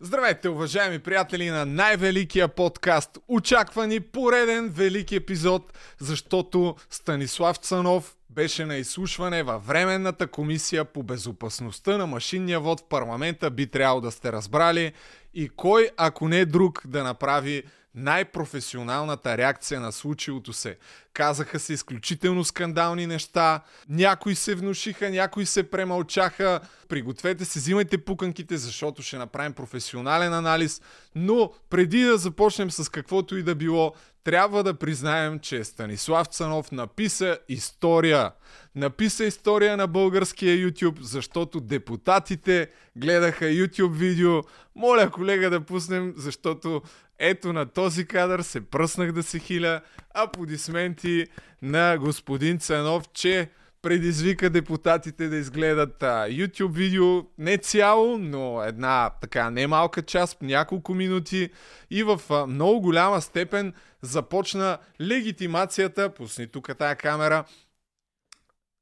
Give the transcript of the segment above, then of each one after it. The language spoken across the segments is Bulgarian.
Здравейте, уважаеми приятели на най-великия подкаст. Очаквани пореден велик епизод, защото Станислав Цанов беше на изслушване във Временната комисия по безопасността на машинния вод в парламента, би трябвало да сте разбрали. И кой, ако не друг, да направи най-професионалната реакция на случилото се. Казаха се изключително скандални неща, някои се внушиха, някои се премълчаха. Пригответе се, взимайте пуканките, защото ще направим професионален анализ. Но преди да започнем с каквото и да било, трябва да признаем, че Станислав Цанов написа история. Написа история на българския YouTube, защото депутатите гледаха YouTube видео. Моля колега да пуснем, защото ето на този кадър се пръснах да се хиля. Аплодисменти на господин Цанов, че предизвика депутатите да изгледат а, YouTube видео не цяло, но една така немалка част, няколко минути и в а, много голяма степен започна легитимацията, пусни тук тая камера,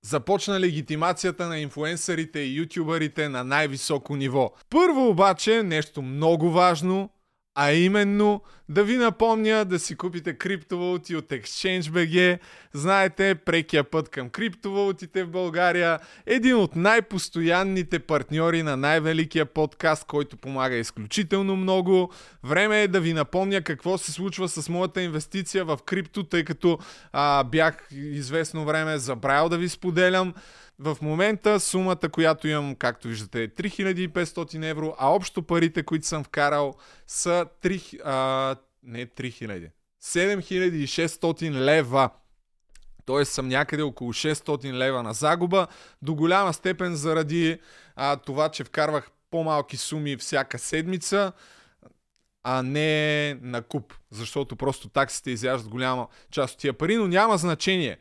започна легитимацията на инфуенсърите и ютубърите на най-високо ниво. Първо обаче, нещо много важно, а именно да ви напомня да си купите криптовалути от ExchangeBG. Знаете, прекия път към криптовалутите в България. Един от най-постоянните партньори на най-великия подкаст, който помага изключително много. Време е да ви напомня какво се случва с моята инвестиция в крипто, тъй като а, бях известно време забравил да ви споделям. В момента сумата, която имам, както виждате, е 3500 евро, а общо парите, които съм вкарал, са 3, а, не 3000, 7600 лева. Тоест съм някъде около 600 лева на загуба, до голяма степен заради а, това, че вкарвах по-малки суми всяка седмица, а не на куп, защото просто таксите изяждат голяма част от тия пари, но няма значение.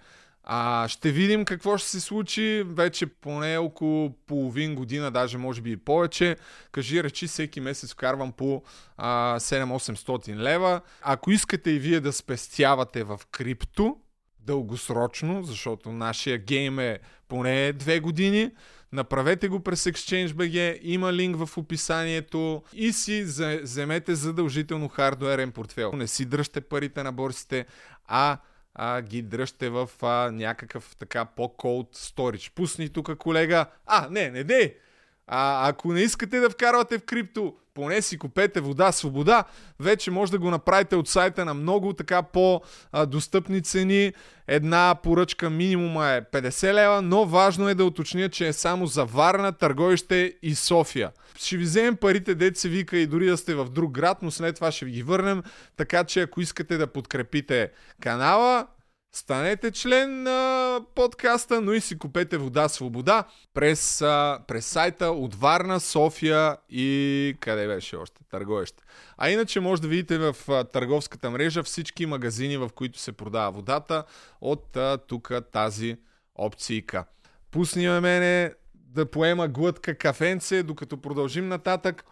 А, ще видим какво ще се случи вече поне около половин година, даже може би и повече. Кажи речи, всеки месец вкарвам по а, 7-800 лева. Ако искате и вие да спестявате в крипто, дългосрочно, защото нашия гейм е поне 2 години, Направете го през ExchangeBG, има линк в описанието и си вземете задължително хардуерен портфел. Не си дръжте парите на борсите, а а, ги дръжте в а, някакъв така по-cold storage. Пусни тук, колега. А, не, не дей! А, ако не искате да вкарвате в крипто, поне си купете вода, свобода, вече може да го направите от сайта на много така по-достъпни цени. Една поръчка минимума е 50 лева, но важно е да уточня, че е само за Варна, Търговище и София. Ще ви вземем парите, дете се вика и дори да сте в друг град, но след това ще ви ги върнем, така че ако искате да подкрепите канала, Станете член на подкаста, но и си купете вода свобода през, през сайта от Варна, София и къде беше още? Търговище. А иначе може да видите в търговската мрежа всички магазини, в които се продава водата от тук тази опцийка. Пусни ме мене да поема глътка кафенце, докато продължим нататък.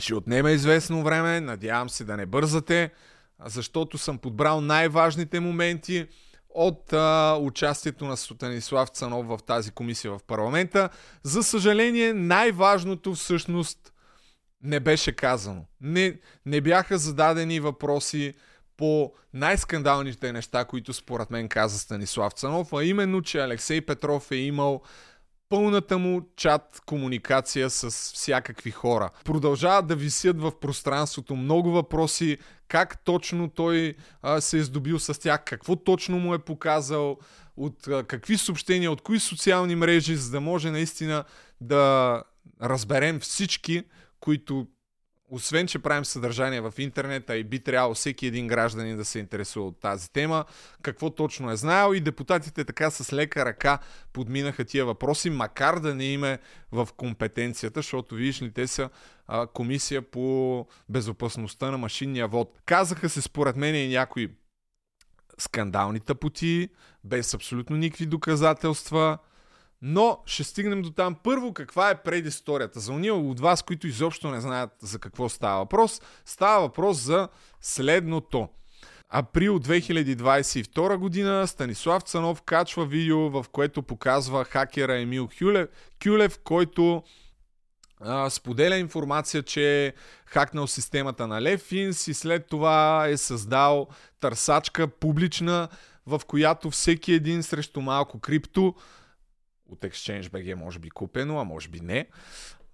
Ще отнема известно време, надявам се да не бързате защото съм подбрал най-важните моменти от а, участието на Станислав Цанов в тази комисия в парламента. За съжаление, най-важното всъщност не беше казано. Не, не бяха зададени въпроси по най-скандалните неща, които според мен каза Станислав Цанов, а именно, че Алексей Петров е имал пълната му чат комуникация с всякакви хора. Продължават да висят в пространството много въпроси, как точно той а, се е здобил с тях, какво точно му е показал, от а, какви съобщения, от кои социални мрежи, за да може наистина да разберем всички, които освен, че правим съдържание в интернета и би трябвало всеки един гражданин да се интересува от тази тема, какво точно е знаел и депутатите така с лека ръка подминаха тия въпроси, макар да не име в компетенцията, защото виж ли, те са а, комисия по безопасността на машинния вод. Казаха се според мен и някои скандални тъпоти, без абсолютно никакви доказателства, но ще стигнем до там. Първо, каква е предисторията? За уния от вас, които изобщо не знаят за какво става въпрос, става въпрос за следното. Април 2022 година Станислав Цанов качва видео, в което показва хакера Емил Кюлев, Кюлев който а, споделя информация, че е хакнал системата на Lefins и след това е създал търсачка публична, в която всеки един срещу малко крипто, от ExchangeBG може би купено, а може би не,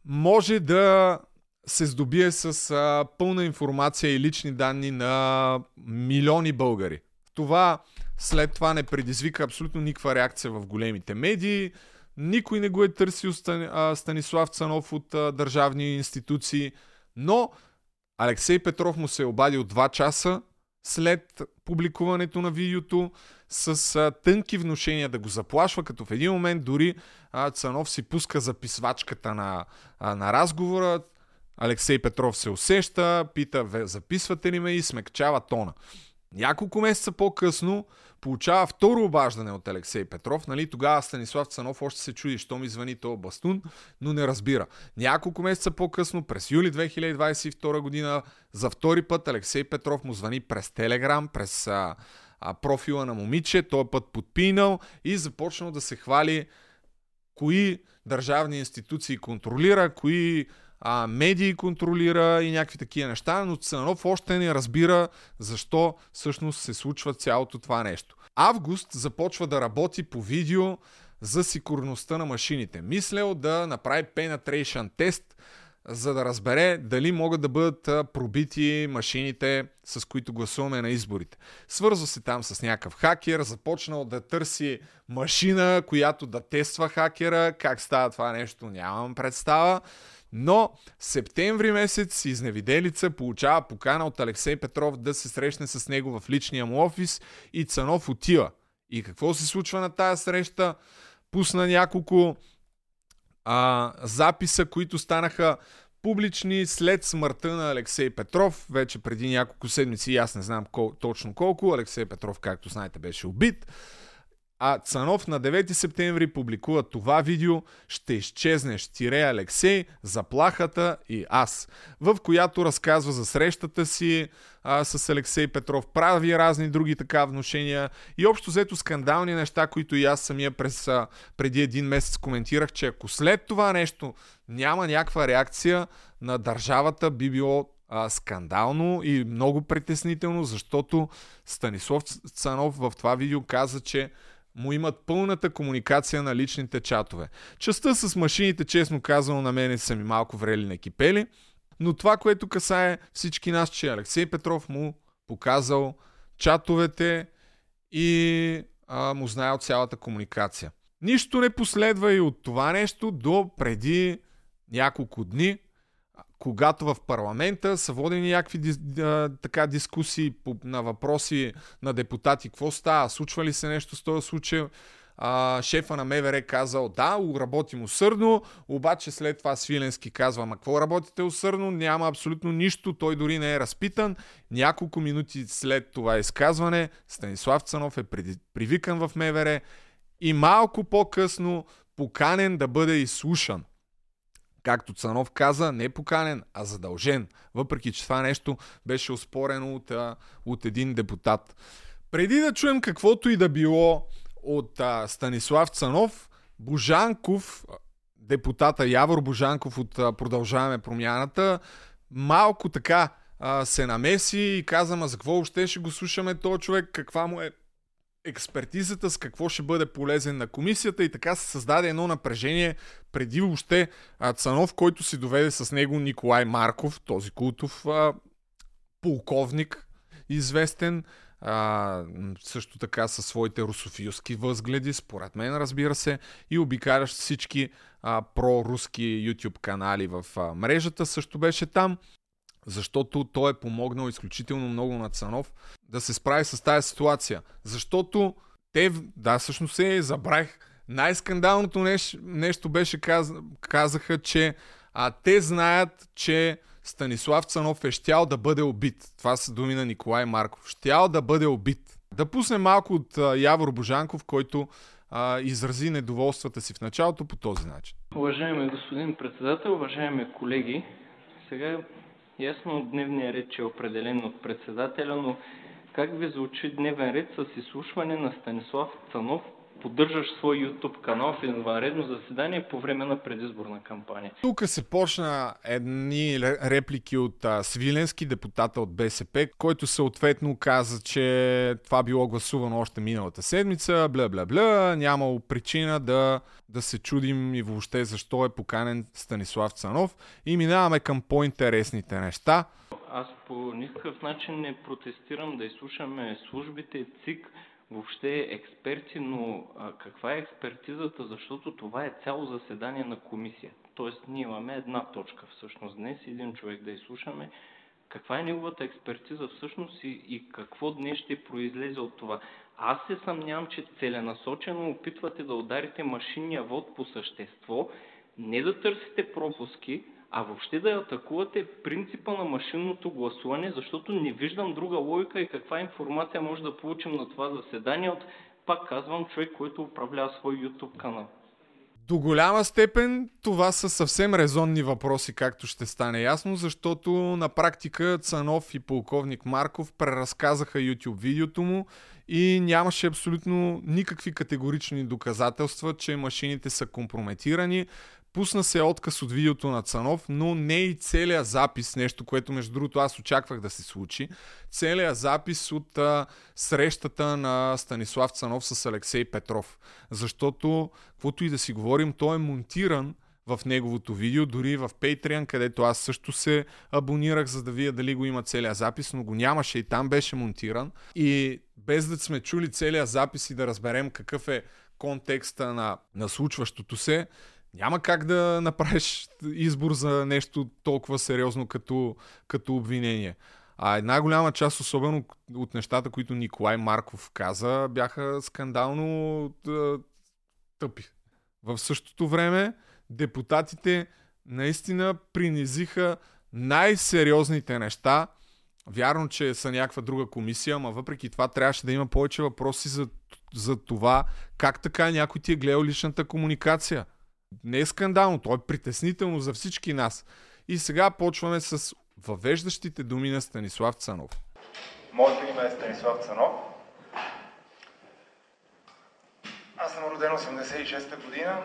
може да се здобие с а, пълна информация и лични данни на милиони българи. Това след това не предизвика абсолютно никаква реакция в големите медии. Никой не го е търсил Станислав Цанов от а, държавни институции, но Алексей Петров му се е обадил 2 часа след публикуването на видеото с а, тънки вношения да го заплашва, като в един момент дори а, Цанов си пуска записвачката на, а, на разговора. Алексей Петров се усеща, пита, записвате ли ме и смекчава тона. Няколко месеца по-късно получава второ обаждане от Алексей Петров. Нали? Тогава Станислав Цанов още се чуди, що ми звъни този бастун, но не разбира. Няколко месеца по-късно, през юли 2022 година, за втори път Алексей Петров му звъни през Телеграм, през а, профила на момиче, този път подпинал и започнал да се хвали кои държавни институции контролира, кои а, медии контролира и някакви такива неща, но Цанов още не разбира защо всъщност се случва цялото това нещо. Август започва да работи по видео за сигурността на машините. Мислял да направи penetration тест, за да разбере дали могат да бъдат пробити машините, с които гласуваме на изборите. Свързва се там с някакъв хакер, започнал да търси машина, която да тества хакера. Как става това нещо, нямам представа. Но септември месец изневиделица получава покана от Алексей Петров да се срещне с него в личния му офис и Цанов отива. И какво се случва на тая среща? Пусна няколко а, записа, които станаха публични след смъртта на Алексей Петров, вече преди няколко седмици, аз не знам кол, точно колко, Алексей Петров, както знаете, беше убит. А Цанов на 9 септември публикува това видео «Ще изчезнеш, тире Алексей, заплахата и аз», в която разказва за срещата си а, с Алексей Петров, прави разни други така вношения и общо взето скандални неща, които и аз самия през, а, преди един месец коментирах, че ако след това нещо няма някаква реакция на държавата, би било скандално и много притеснително, защото Станислав Цанов в това видео каза, че му имат пълната комуникация на личните чатове. Частта с машините, честно казано, на мене са ми малко врели на кипели, но това, което касае всички нас, че Алексей Петров му показал чатовете и а, му знае от цялата комуникация. Нищо не последва и от това нещо до преди няколко дни, когато в парламента са водени някакви така дискусии по, на въпроси на депутати, какво става, случва ли се нещо с този случай, а, шефа на МВР казал, да, работим усърдно, обаче след това Свиленски казва, ма какво работите усърдно, няма абсолютно нищо, той дори не е разпитан. Няколко минути след това изказване Станислав Цанов е привикан в МВР и малко по-късно поканен да бъде изслушан както Цанов каза, не поканен, а задължен, въпреки че това нещо беше оспорено от, от един депутат. Преди да чуем каквото и да било от а, Станислав Цанов, Божанков, депутата Явор Божанков от а, Продължаваме промяната, малко така а, се намеси и каза, ма за какво още ще го слушаме този човек, каква му е експертизата с какво ще бъде полезен на комисията и така се създаде едно напрежение преди въобще Цанов, който си доведе с него Николай Марков, този култов а, полковник, известен, а, също така със своите русофилски възгледи, според мен, разбира се, и обикалящ всички а, проруски YouTube канали в а, мрежата, също беше там защото той е помогнал изключително много на Цанов да се справи с тази ситуация. Защото те, да, всъщност се забравих, най-скандалното нещо, нещо беше, каз, казаха, че а, те знаят, че Станислав Цанов е щял да бъде убит. Това са думи на Николай Марков. Щял да бъде убит. Да пуснем малко от а, Явор Божанков, който а, изрази недоволствата си в началото по този начин. Уважаеми господин председател, уважаеми колеги, сега Ясно дневния ред, че е определен от председателя, но как ви звучи дневен ред с изслушване на Станислав Цанов поддържаш свой YouTube канал в извънредно заседание по време на предизборна кампания. Тук се почна едни реплики от а, Свиленски, депутата от БСП, който съответно каза, че това било гласувано още миналата седмица, бла, нямало причина да, да се чудим и въобще защо е поканен Станислав Цанов. И минаваме към по-интересните неща. Аз по никакъв начин не протестирам да изслушаме службите, ЦИК, въобще експерти, но а, каква е експертизата, защото това е цяло заседание на комисия. Тоест ние имаме една точка всъщност днес, един човек да изслушаме. Каква е неговата експертиза всъщност и, и какво днес ще произлезе от това? Аз се съмнявам, че целенасочено опитвате да ударите машинния вод по същество, не да търсите пропуски, а въобще да атакувате принципа на машинното гласуване, защото не виждам друга логика и каква информация може да получим на това заседание от, пак казвам, човек, който управлява свой YouTube канал. До голяма степен това са съвсем резонни въпроси, както ще стане ясно, защото на практика Цанов и полковник Марков преразказаха YouTube видеото му и нямаше абсолютно никакви категорични доказателства, че машините са компрометирани. Пусна се отказ от видеото на Цанов, но не и целият запис, нещо, което между другото аз очаквах да се случи. Целият запис от а, срещата на Станислав Цанов с Алексей Петров. Защото, каквото и да си говорим, той е монтиран в неговото видео, дори в Patreon, където аз също се абонирах, за да видя дали го има целият запис, но го нямаше и там беше монтиран. И без да сме чули целият запис и да разберем какъв е контекста на, на случващото се, няма как да направиш избор за нещо толкова сериозно като, като обвинение. А една голяма част, особено от нещата, които Николай Марков каза, бяха скандално тъпи. В същото време депутатите наистина принизиха най-сериозните неща. Вярно, че са някаква друга комисия, но въпреки това трябваше да има повече въпроси за, за това как така някой ти е гледал личната комуникация не е скандално, то е притеснително за всички нас. И сега почваме с въвеждащите думи на Станислав Цанов. Моето име е Станислав Цанов. Аз съм роден 86-та година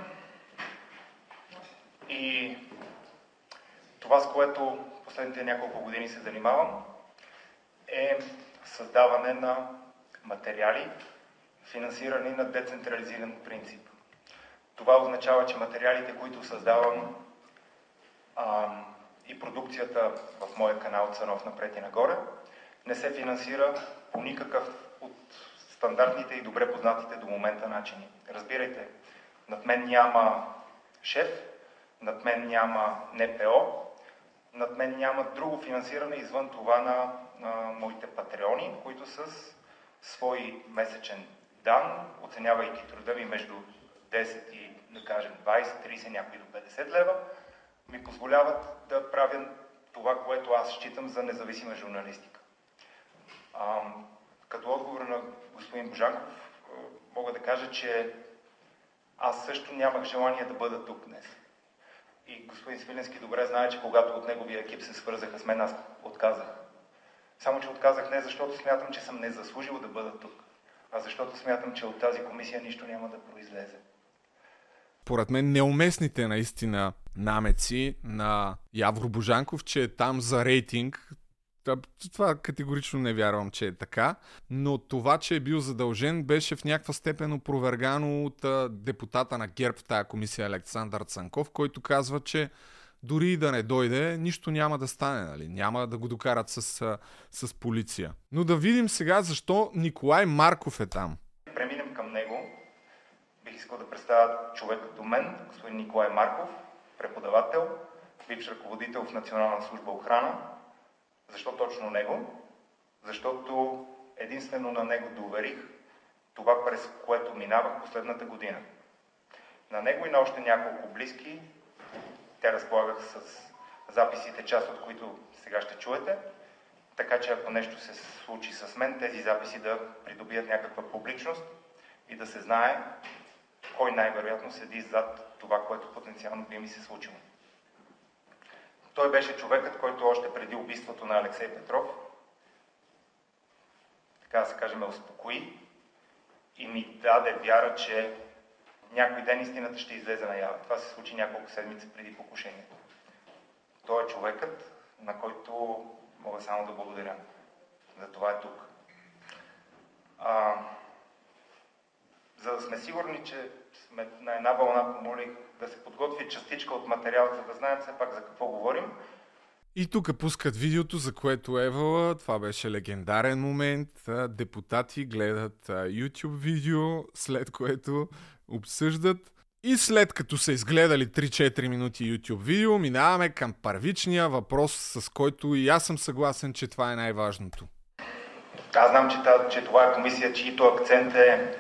и това, с което последните няколко години се занимавам, е създаване на материали, финансирани на децентрализиран принцип. Това означава, че материалите, които създавам а, и продукцията в моя канал Цанов напред и нагоре, не се финансира по никакъв от стандартните и добре познатите до момента начини. Разбирайте, над мен няма шеф, над мен няма НПО, над мен няма друго финансиране извън това на, на моите патреони, които с свой месечен дан, оценявайки труда ми между 10 и, да кажем, 20, 30, някои до 50 лева, ми позволяват да правя това, което аз считам за независима журналистика. А, като отговор на господин Божанков, мога да кажа, че аз също нямах желание да бъда тук днес. И господин Свиленски добре знае, че когато от неговия екип се свързаха с мен, аз отказах. Само, че отказах не защото смятам, че съм не заслужил да бъда тук, а защото смятам, че от тази комисия нищо няма да произлезе според мен неуместните наистина намеци на Явро Божанков, че е там за рейтинг. Това категорично не вярвам, че е така, но това, че е бил задължен, беше в някаква степен опровергано от депутата на ГЕРБ в тази комисия Александър Цанков, който казва, че дори и да не дойде, нищо няма да стане, нали? няма да го докарат с, с полиция. Но да видим сега защо Николай Марков е там искал да представя човек като мен, господин Николай Марков, преподавател, бивш ръководител в Национална служба охрана. Защо точно него? Защото единствено на него доверих това, през което минавах последната година. На него и на още няколко близки, тя разполагах с записите, част от които сега ще чуете, така че ако нещо се случи с мен, тези записи да придобият някаква публичност и да се знае кой най-вероятно седи зад това, което потенциално би ми се случило. Той беше човекът, който още преди убийството на Алексей Петров, така да се каже, ме успокои и ми даде вяра, че някой ден истината ще излезе наяве. Това се случи няколко седмици преди покушението. Той е човекът, на който мога само да благодаря. За това е тук. А, за да сме сигурни, че сме на една вълна, помолих да се подготви частичка от материал, за да знаем все пак за какво говорим. И тук пускат видеото, за което Евала. Това беше легендарен момент. Депутати гледат YouTube видео, след което обсъждат. И след като са изгледали 3-4 минути YouTube видео, минаваме към първичния въпрос, с който и аз съм съгласен, че това е най-важното. Аз знам, че, че това е комисия, чието акцент е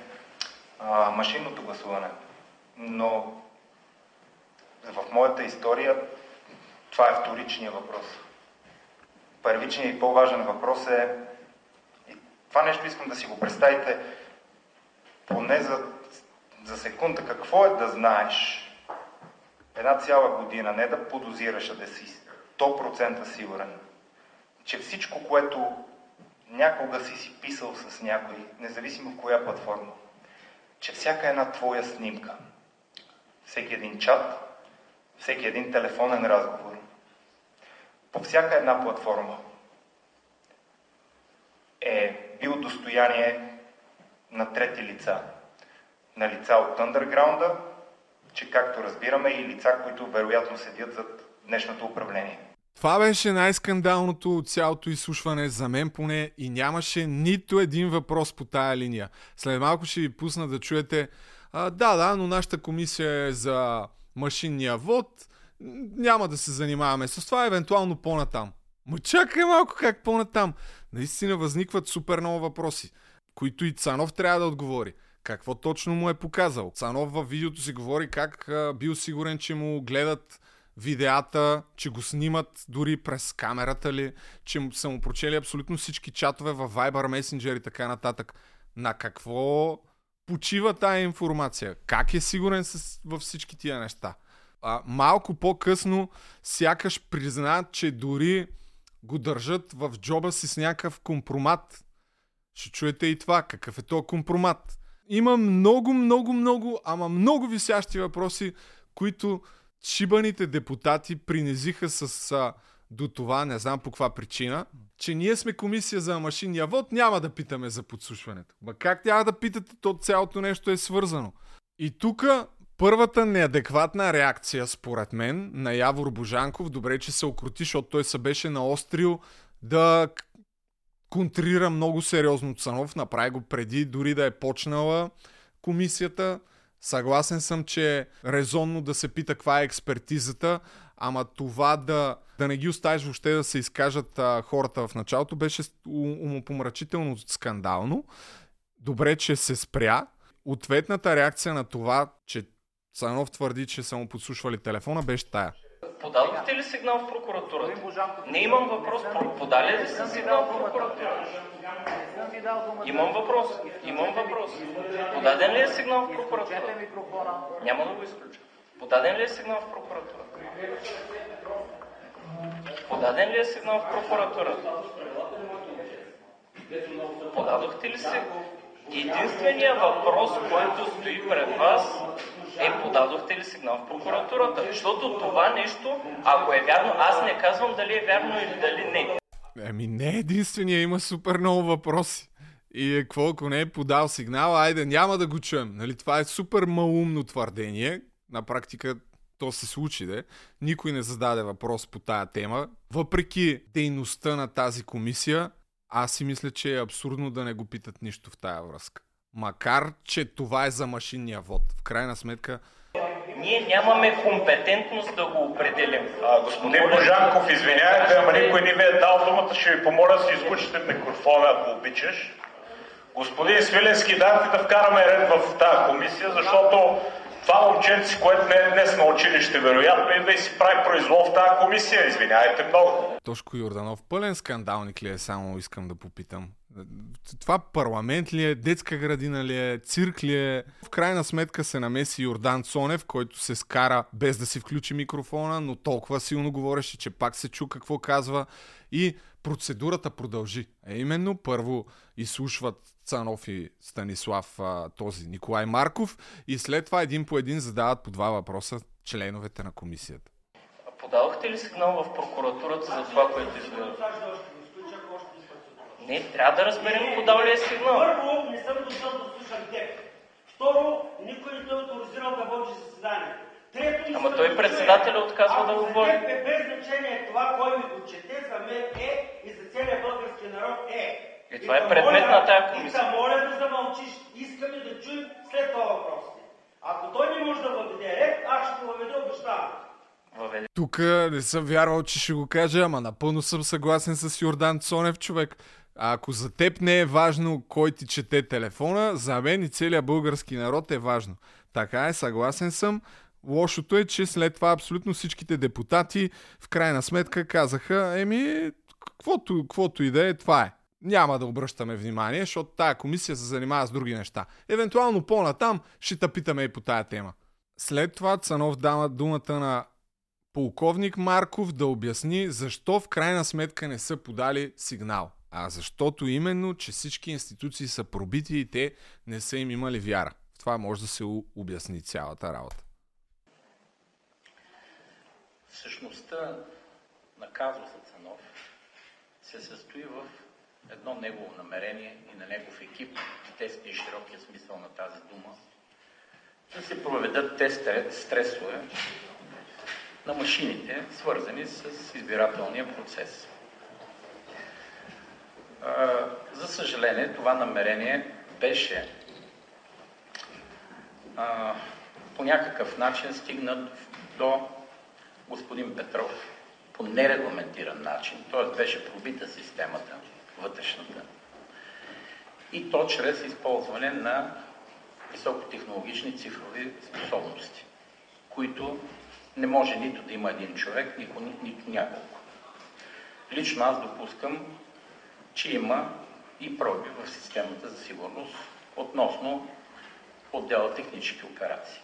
а, машинното гласуване. Но в моята история това е вторичният въпрос. Първичният и по-важен въпрос е, и това нещо искам да си го представите поне за, за секунда, какво е да знаеш една цяла година, не да подозираш, а да си 100% сигурен, че всичко, което някога си си писал с някой, независимо в коя платформа, че всяка една твоя снимка, всеки един чат, всеки един телефонен разговор, по всяка една платформа е бил достояние на трети лица. На лица от андерграунда, че както разбираме и лица, които вероятно седят зад днешното управление. Това беше най-скандалното от цялото изслушване за мен поне и нямаше нито един въпрос по тая линия. След малко ще ви пусна да чуете а, да, да, но нашата комисия е за машинния вод, няма да се занимаваме с това, евентуално по-натам. Ма чакай малко как по-натам. Наистина възникват супер много въпроси, които и Цанов трябва да отговори. Какво точно му е показал? Цанов във видеото си говори как а, бил сигурен, че му гледат видеята, че го снимат дори през камерата ли, че са му прочели абсолютно всички чатове в Viber, Messenger и така нататък. На какво почива тая информация? Как е сигурен с, във всички тия неща? А, малко по-късно сякаш признават, че дори го държат в джоба си с някакъв компромат. Ще чуете и това. Какъв е то компромат? Има много, много, много, ама много висящи въпроси, които шибаните депутати принизиха с а, до това, не знам по каква причина, че ние сме комисия за машинния вод, няма да питаме за подслушването. Ма как трябва да питате, то цялото нещо е свързано. И тук първата неадекватна реакция, според мен, на Явор Божанков, добре, че се окрути, защото той се беше наострил да контрира много сериозно Цанов, направи го преди дори да е почнала комисията. Съгласен съм, че е резонно да се пита каква е експертизата, ама това да, да не ги оставиш въобще да се изкажат а, хората в началото беше умопомрачително скандално. Добре, че се спря. Ответната реакция на това, че Цанов твърди, че са му подслушвали телефона, беше тая. Подадохте ли сигнал в прокуратурата? Не имам въпрос. Подали ли сте сигнал в прокуратурата? Имам въпрос. Имам въпрос. Подаден ли е сигнал в прокуратурата? Няма да го изключа. Подаден ли е сигнал в прокуратурата? Подаден ли е сигнал в прокуратурата? Подадохте ли се? Единственият въпрос, който стои пред вас е, подадохте ли сигнал в прокуратурата? Защото това нещо, ако е вярно, аз не казвам дали е вярно или дали не. Ами не единствения, има супер много въпроси. И е, какво, ако не е подал сигнал, айде, няма да го чуем. Нали, това е супер малумно твърдение. На практика то се случи, де. Никой не зададе въпрос по тая тема. Въпреки дейността на тази комисия, аз си мисля, че е абсурдно да не го питат нищо в тая връзка. Макар, че това е за машинния вод. В крайна сметка... Ние нямаме компетентност да го определим. А, господин Божанков, извинявайте, ама никой не ви е дал думата. Ще ви помоля да си изключите микрофона, ако обичаш. Господин Свиленски, дайте да вкараме ред в тази комисия, защото това момченце, което не е днес на училище, вероятно, и да си прави произвол в тази комисия. Извинявайте много. Тошко Йорданов, пълен скандалник ли е, само искам да попитам. Това парламент ли е, детска градина ли е, цирк ли е. В крайна сметка се намеси Йордан Цонев, който се скара без да си включи микрофона, но толкова силно говореше, че пак се чу какво казва и процедурата продължи. Е именно първо изслушват Цанов и Станислав този Николай Марков и след това един по един задават по два въпроса членовете на комисията. Подавахте ли сигнал в прокуратурата за това, което изгледа? Не, трябва да разберем подава ли е сигнал. Първо, не съм дошъл да слушам теб. Второ, никой не е авторизирал да води заседанието. Ама той председателя отказва да го води. Ако е без значение това, кой ми го чете, за мен е и за целия български народ е. И това е предмет на тая комисия. И моля да замълчиш. Искаме да чуем след това въпросите. Ако той не може да въведе ред, аз ще го въведа, обещавам. Тук не съм вярвал, че ще го кажа, ама напълно съм съгласен с Йордан Цонев, човек. А ако за теб не е важно кой ти чете телефона, за мен и целият български народ е важно. Така е, съгласен съм. Лошото е, че след това абсолютно всичките депутати в крайна сметка казаха, еми, каквото, каквото и да е, това е. Няма да обръщаме внимание, защото тая комисия се занимава с други неща. Евентуално по-натам ще те питаме и по тая тема. След това Цанов дава думата на полковник Марков да обясни защо в крайна сметка не са подали сигнал. А защото именно, че всички институции са пробити и те не са им имали вяра. Това може да се обясни цялата работа. Същността на казуса Цанов се състои в едно негово намерение и на негов екип, в тесния и широкия смисъл на тази дума, да се проведат те стресове на машините, свързани с избирателния процес. За съжаление, това намерение беше по някакъв начин стигнат до господин Петров по нерегламентиран начин, т.е. беше пробита системата, вътрешната, и то чрез използване на високотехнологични цифрови способности, които не може нито да има един човек, нито, нито няколко. Лично аз допускам, че има и проби в системата за сигурност относно отдела технически операции.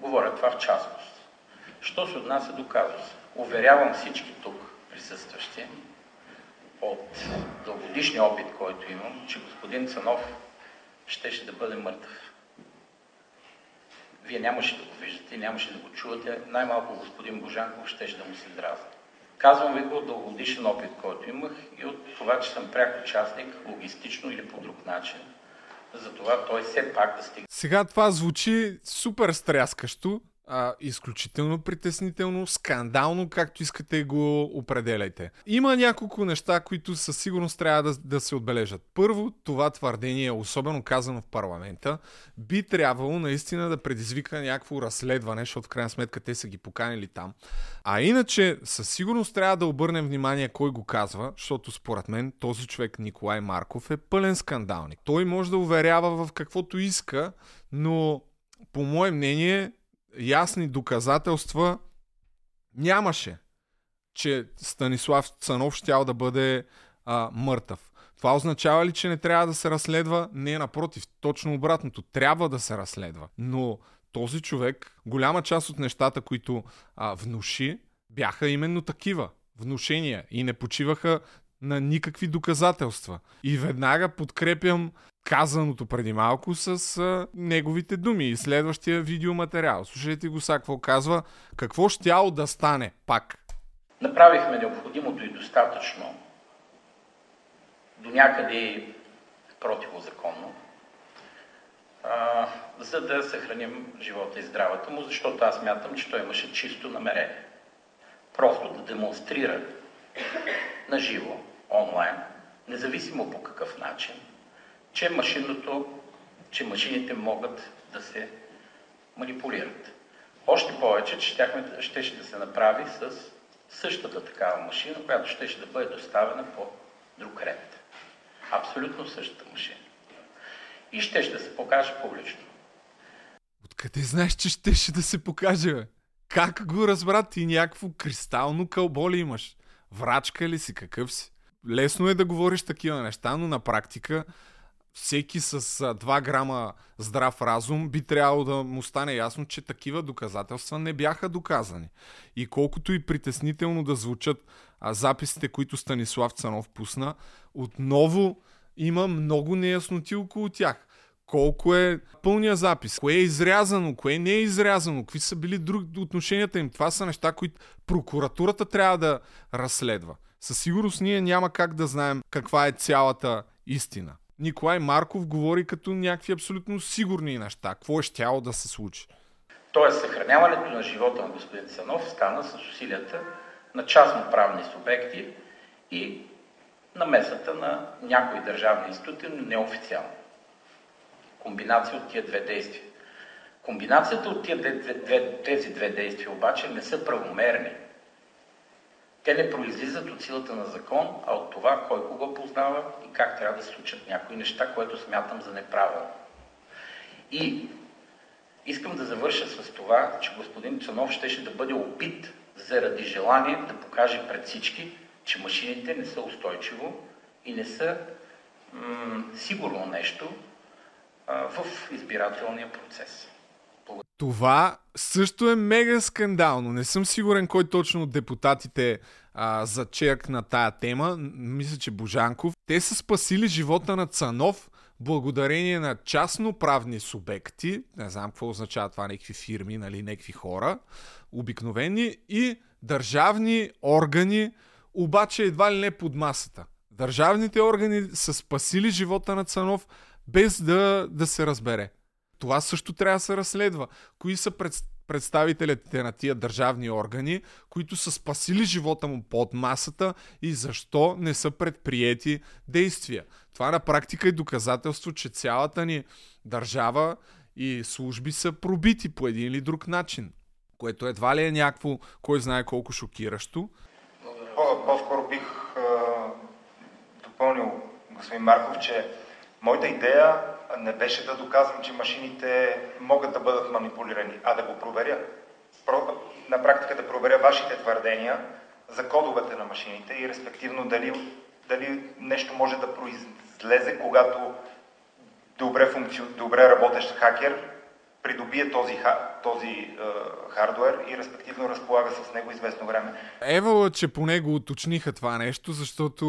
Говоря това в частност. Що се отнася до казуса? Уверявам всички тук присъстващи от дългодишния опит, който имам, че господин Цанов щеше да бъде мъртъв. Вие нямаше да го виждате, нямаше да го чувате, най-малко господин Божанков щеше да му се дразни. Казвам ви го от дългодишен опит, който имах и от това, че съм пряк участник, логистично или по друг начин, за това той все пак да стигне. Сега това звучи супер стряскащо, а, изключително притеснително, скандално, както искате го определяйте. Има няколко неща, които със сигурност трябва да, да се отбележат. Първо, това твърдение, особено казано в парламента, би трябвало наистина да предизвика някакво разследване, защото в крайна сметка те са ги поканили там. А иначе, със сигурност трябва да обърнем внимание кой го казва, защото според мен този човек Николай Марков е пълен скандалник. Той може да уверява в каквото иска, но по мое мнение ясни доказателства нямаше, че Станислав Цанов щял да бъде а, мъртъв. Това означава ли, че не трябва да се разследва? Не, напротив, точно обратното. Трябва да се разследва. Но този човек, голяма част от нещата, които а, внуши, бяха именно такива внушения и не почиваха на никакви доказателства. И веднага подкрепям казаното преди малко с а, неговите думи и следващия видеоматериал. Слушайте го сега какво казва. Какво щяло да стане пак? Направихме необходимото и достатъчно до някъде противозаконно, а, за да съхраним живота и здравето му, защото аз мятам, че той имаше чисто намерение. Просто да демонстрира на живо, онлайн, независимо по какъв начин, че машинното, че машините могат да се манипулират. Още повече, че щяхме, щеше да се направи с същата такава машина, която щеше да бъде доставена по друг ред. Абсолютно същата машина. И щеше да се покаже публично. Откъде знаеш, че щеше да се покаже? Как го разбра ти някакво кристално кълбо ли имаш? Врачка ли си? Какъв си? лесно е да говориш такива неща, но на практика всеки с 2 грама здрав разум би трябвало да му стане ясно, че такива доказателства не бяха доказани. И колкото и притеснително да звучат записите, които Станислав Цанов пусна, отново има много неясноти около тях. Колко е пълния запис, кое е изрязано, кое не е изрязано, какви са били други отношенията им. Това са неща, които прокуратурата трябва да разследва. Със сигурност ние няма как да знаем каква е цялата истина. Николай Марков говори като някакви абсолютно сигурни неща. Какво е щяло да се случи? Тоест, съхраняването на живота на господин Цанов стана с усилията на частноправни субекти и намесата на някои държавни институти, но неофициално. Комбинация от тия две действия. Комбинацията от тия две, тези две действия обаче не са правомерни. Те не произлизат от силата на закон, а от това кой кого познава и как трябва да се случат някои неща, което смятам за неправилно. И искам да завърша с това, че господин Цанов щеше да бъде опит заради желание да покаже пред всички, че машините не са устойчиво и не са сигурно нещо а, в избирателния процес. Това също е мега скандално. Не съм сигурен кой точно от депутатите а, на тая тема. Мисля, че Божанков. Те са спасили живота на Цанов благодарение на частно-правни субекти. Не знам какво означава това, някакви фирми, нали, някакви хора, обикновени и държавни органи, обаче едва ли не под масата. Държавните органи са спасили живота на Цанов без да, да се разбере. Това също трябва да се разследва. Кои са пред, представителите на тия държавни органи, които са спасили живота му под масата и защо не са предприети действия. Това на практика е доказателство, че цялата ни държава и служби са пробити по един или друг начин, което едва ли е някакво, кой знае колко шокиращо. По-скоро бих е, допълнил господин Марков, че моята идея не беше да доказвам, че машините могат да бъдат манипулирани, а да го проверя. На практика да проверя вашите твърдения за кодовете на машините и респективно дали, дали нещо може да произлезе, когато добре, функци... добре работещ хакер придобие този, този е, хардвер и респективно разполага с него известно време. Евала, че по него уточниха това нещо, защото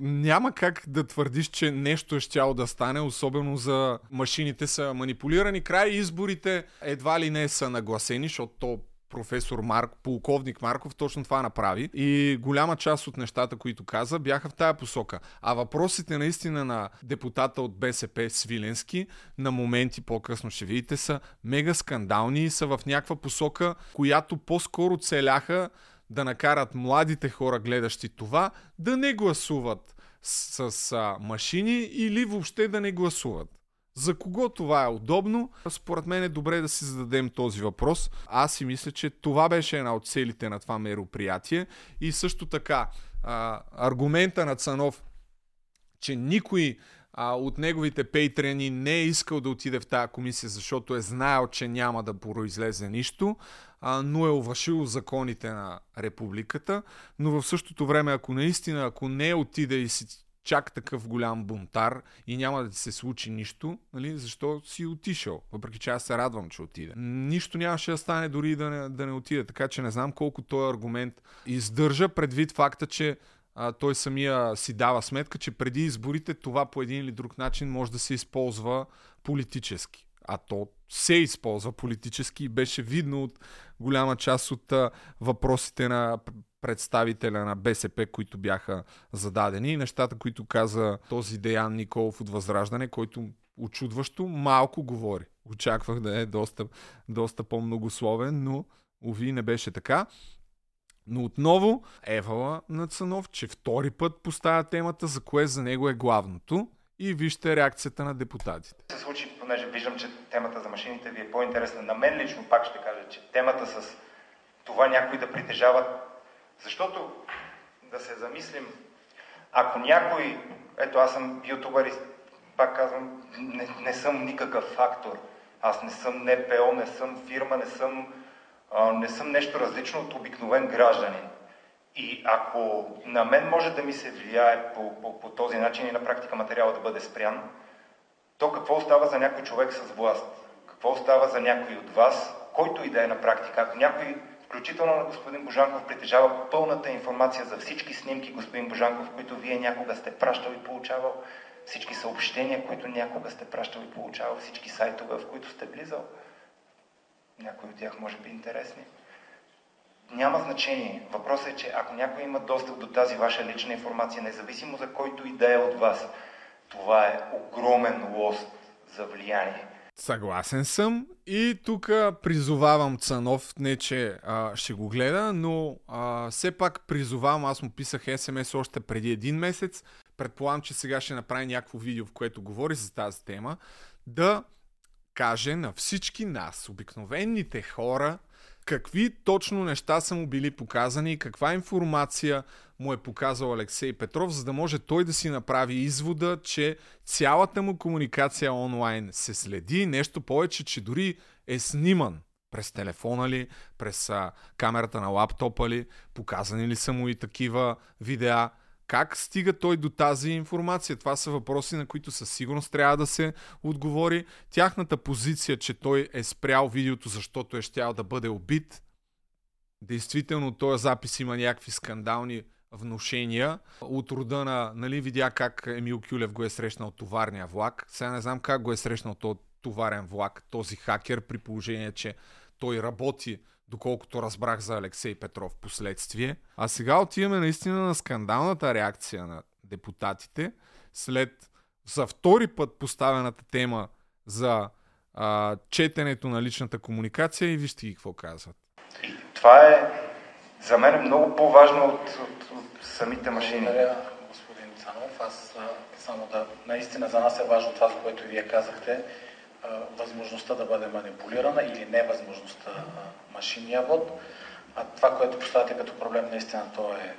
няма как да твърдиш, че нещо е щяло да стане, особено за машините са манипулирани. Край изборите едва ли не са нагласени, защото то професор Марк, полковник Марков точно това направи. И голяма част от нещата, които каза, бяха в тая посока. А въпросите наистина на депутата от БСП Свиленски, на моменти по-късно ще видите, са мега скандални и са в някаква посока, която по-скоро целяха да накарат младите хора, гледащи това, да не гласуват с, с а, машини или въобще да не гласуват. За кого това е удобно? Според мен е добре да си зададем този въпрос. Аз си мисля, че това беше една от целите на това мероприятие. И също така, а, аргумента на Цанов, че никой а, от неговите пейтрени не е искал да отиде в тази комисия, защото е знаел, че няма да произлезе нищо, а, но е увашил законите на републиката. Но в същото време, ако наистина, ако не отиде и си чак такъв голям бунтар и няма да ти се случи нищо, нали, защо си отишъл? Въпреки че аз се радвам, че отиде. Нищо нямаше да стане дори да не, да не отиде, така че не знам колко този аргумент издържа предвид факта, че а, той самия си дава сметка, че преди изборите това по един или друг начин може да се използва политически. А то се използва политически и беше видно от голяма част от а, въпросите на представителя на БСП, които бяха зададени и нещата, които каза този Деян Николов от Възраждане, който очудващо малко говори. Очаквах да е доста, доста по-многословен, но уви не беше така. Но отново Евала на Цанов, че втори път поставя темата, за кое за него е главното и вижте реакцията на депутатите. Се случи, понеже виждам, че темата за машините ви е по-интересна. На мен лично пак ще кажа, че темата с това някой да притежава защото, да се замислим, ако някой, ето аз съм ютубър и пак казвам, не, не съм никакъв фактор. Аз не съм НПО, не съм фирма, не съм, а, не съм нещо различно от обикновен гражданин. И ако на мен може да ми се влияе по, по, по този начин и на практика материала да бъде спрян, то какво остава за някой човек с власт? Какво остава за някой от вас, който и да е на практика? Ако някой, включително на господин Божанков, притежава пълната информация за всички снимки, господин Божанков, които вие някога сте пращал и получавал, всички съобщения, които някога сте пращал и получавал, всички сайтове, в които сте влизал, някои от тях може би интересни. Няма значение. Въпросът е, че ако някой има достъп до тази ваша лична информация, независимо за който и да е от вас, това е огромен лост за влияние. Съгласен съм. И тук призовавам Цанов, не че а, ще го гледа, но а, все пак призовавам, аз му писах СМС още преди един месец, предполагам, че сега ще направи някакво видео, в което говори за тази тема, да каже на всички нас, обикновените хора, какви точно неща са му били показани и каква информация му е показал Алексей Петров, за да може той да си направи извода, че цялата му комуникация онлайн се следи, нещо повече, че дори е сниман през телефона ли, през камерата на лаптопа ли, показани ли са му и такива видеа. Как стига той до тази информация? Това са въпроси, на които със сигурност трябва да се отговори. Тяхната позиция, че той е спрял видеото, защото е щял да бъде убит. Действително, този запис има някакви скандални внушения от рода на, нали, видя как Емил Кюлев го е срещнал товарния влак. Сега не знам как го е срещнал този товарен влак, този хакер, при положение, че той работи доколкото разбрах за Алексей Петров последствие. А сега отиваме наистина на скандалната реакция на депутатите след за втори път поставената тема за а, четенето на личната комуникация и вижте ги какво казват. Това е за мен е много по-важно от, от, от самите машини. Благодаря, господин Цанов. Аз само да... Наистина за нас е важно това, за което вие казахте възможността да бъде манипулирана или невъзможността машинния вод. А това, което поставяте като проблем, наистина то е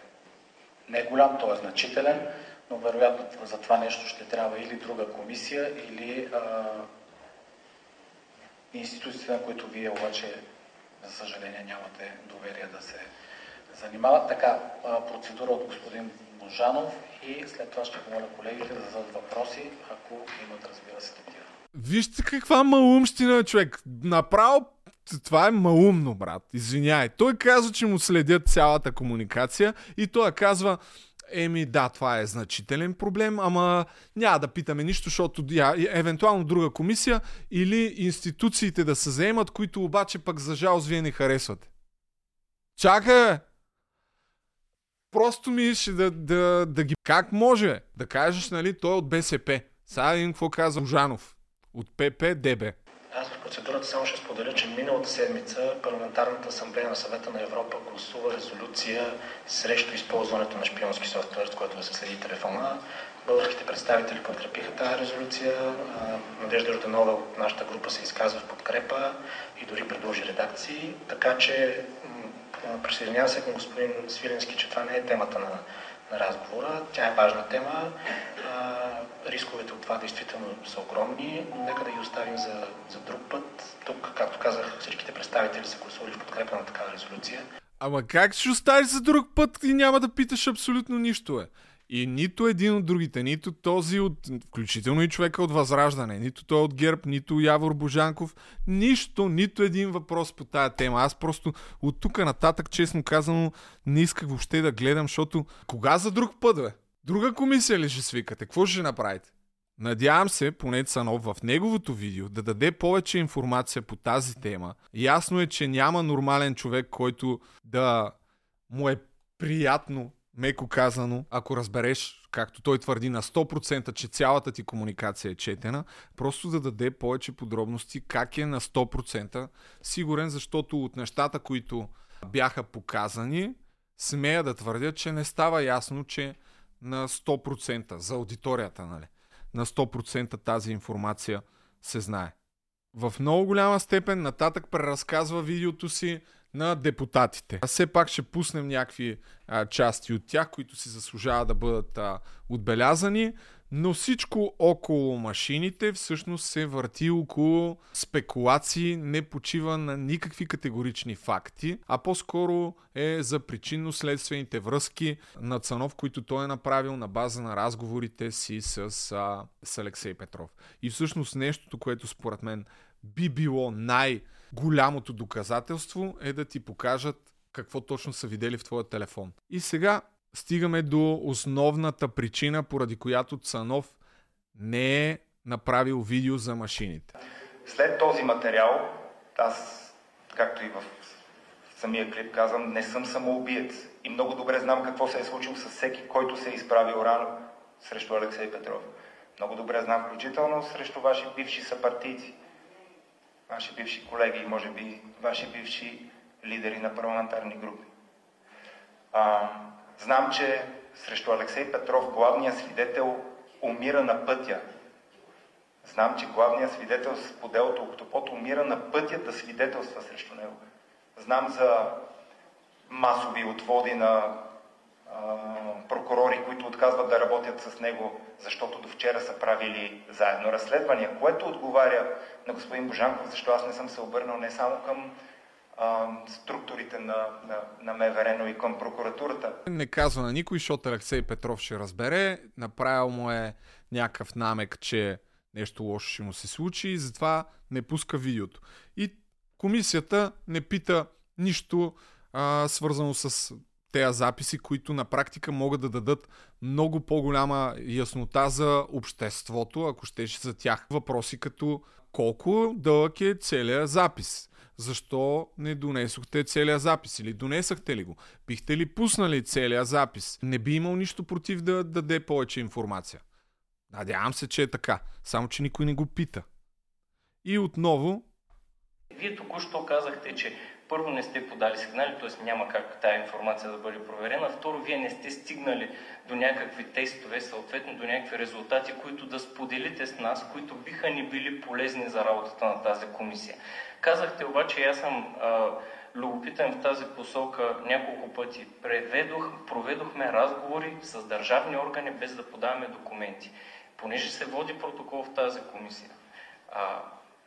не голям, то е значителен, но вероятно за това нещо ще трябва или друга комисия, или а, институциите, на които вие обаче, за съжаление, нямате доверие да се занимават. Така, процедура от господин Божанов и след това ще помоля колегите да зададат въпроси, ако имат, разбира се, такива. Вижте каква малумщина, човек. Направо това е малумно, брат. Извиняй. Той казва, че му следят цялата комуникация и той казва, еми да, това е значителен проблем, ама няма да питаме нищо, защото я, евентуално друга комисия или институциите да се заемат, които обаче пък за жалост вие не харесвате. Чакай, Просто ми ще да, да, да ги... Как може да кажеш, нали, той е от БСП? Сега един какво каза Ужанов от ППДБ. Аз в процедурата само ще споделя, че миналата седмица Парламентарната асамблея на съвета на Европа гласува резолюция срещу използването на шпионски софтуер, с който да се следи телефона. Българските представители подкрепиха тази резолюция. Надежда Жданова от нашата група се изказва в подкрепа и дори предложи редакции. Така че присъединявам се към господин Свиленски, че това не е темата на, на разговора. Тя е важна тема рисковете от това действително са огромни, но нека да ги оставим за, за друг път. Тук, както казах, всичките представители са гласували в подкрепа на такава резолюция. Ама как ще оставиш за друг път и няма да питаш абсолютно нищо, е? И нито един от другите, нито този от, включително и човека от Възраждане, нито той от ГЕРБ, нито Явор Божанков, нищо, нито един въпрос по тая тема. Аз просто от тук нататък, честно казано, не исках въобще да гледам, защото кога за друг път, бе? Друга комисия ли ще свикате? Какво ще направите? Надявам се, поне Цанов в неговото видео, да даде повече информация по тази тема. Ясно е, че няма нормален човек, който да му е приятно, меко казано, ако разбереш, както той твърди на 100%, че цялата ти комуникация е четена, просто да даде повече подробности как е на 100% сигурен, защото от нещата, които бяха показани, смея да твърдя, че не става ясно, че на 100% за аудиторията, нали? На 100% тази информация се знае. В много голяма степен нататък преразказва видеото си, на депутатите. А все пак ще пуснем някакви а, части от тях, които си заслужават да бъдат а, отбелязани. Но всичко около машините всъщност се върти около спекулации, не почива на никакви категорични факти, а по-скоро е за причинно-следствените връзки на Цанов, които той е направил на база на разговорите си с, а, с Алексей Петров. И всъщност нещото, което според мен би било най-голямото доказателство е да ти покажат какво точно са видели в твоя телефон. И сега стигаме до основната причина, поради която Цанов не е направил видео за машините. След този материал, аз, както и в самия клип казвам, не съм самоубиец. И много добре знам какво се е случило с всеки, който се е изправил рано срещу Алексей Петров. Много добре знам, включително срещу ваши бивши съпартийци, ваши бивши колеги и може би ваши бивши лидери на парламентарни групи. А, Знам, че срещу Алексей Петров главният свидетел умира на пътя. Знам, че главният свидетел с поделото Октопот умира на пътя да свидетелства срещу него. Знам за масови отводи на прокурори, които отказват да работят с него, защото до вчера са правили заедно разследвания, което отговаря на господин Божанков, защо аз не съм се обърнал не само към структурите на, на, на МВР, но и към прокуратурата. Не казва на никой, защото Алексей Петров ще разбере. Направил му е някакъв намек, че нещо лошо ще му се случи и затова не пуска видеото. И комисията не пита нищо а, свързано с тези записи, които на практика могат да дадат много по-голяма яснота за обществото, ако щеше за тях. Въпроси като колко дълъг е целият запис защо не донесохте целият запис или донесахте ли го? Бихте ли пуснали целият запис? Не би имал нищо против да даде повече информация. Надявам се, че е така, само че никой не го пита. И отново... Вие току-що казахте, че първо не сте подали сигнали, т.е. няма как тази информация да бъде проверена. Второ, вие не сте стигнали до някакви тестове, съответно до някакви резултати, които да споделите с нас, които биха ни били полезни за работата на тази комисия. Казахте обаче, аз съм а, любопитен в тази посока няколко пъти. Преведох, проведохме разговори с държавни органи без да подаваме документи. Понеже се води протокол в тази комисия. А,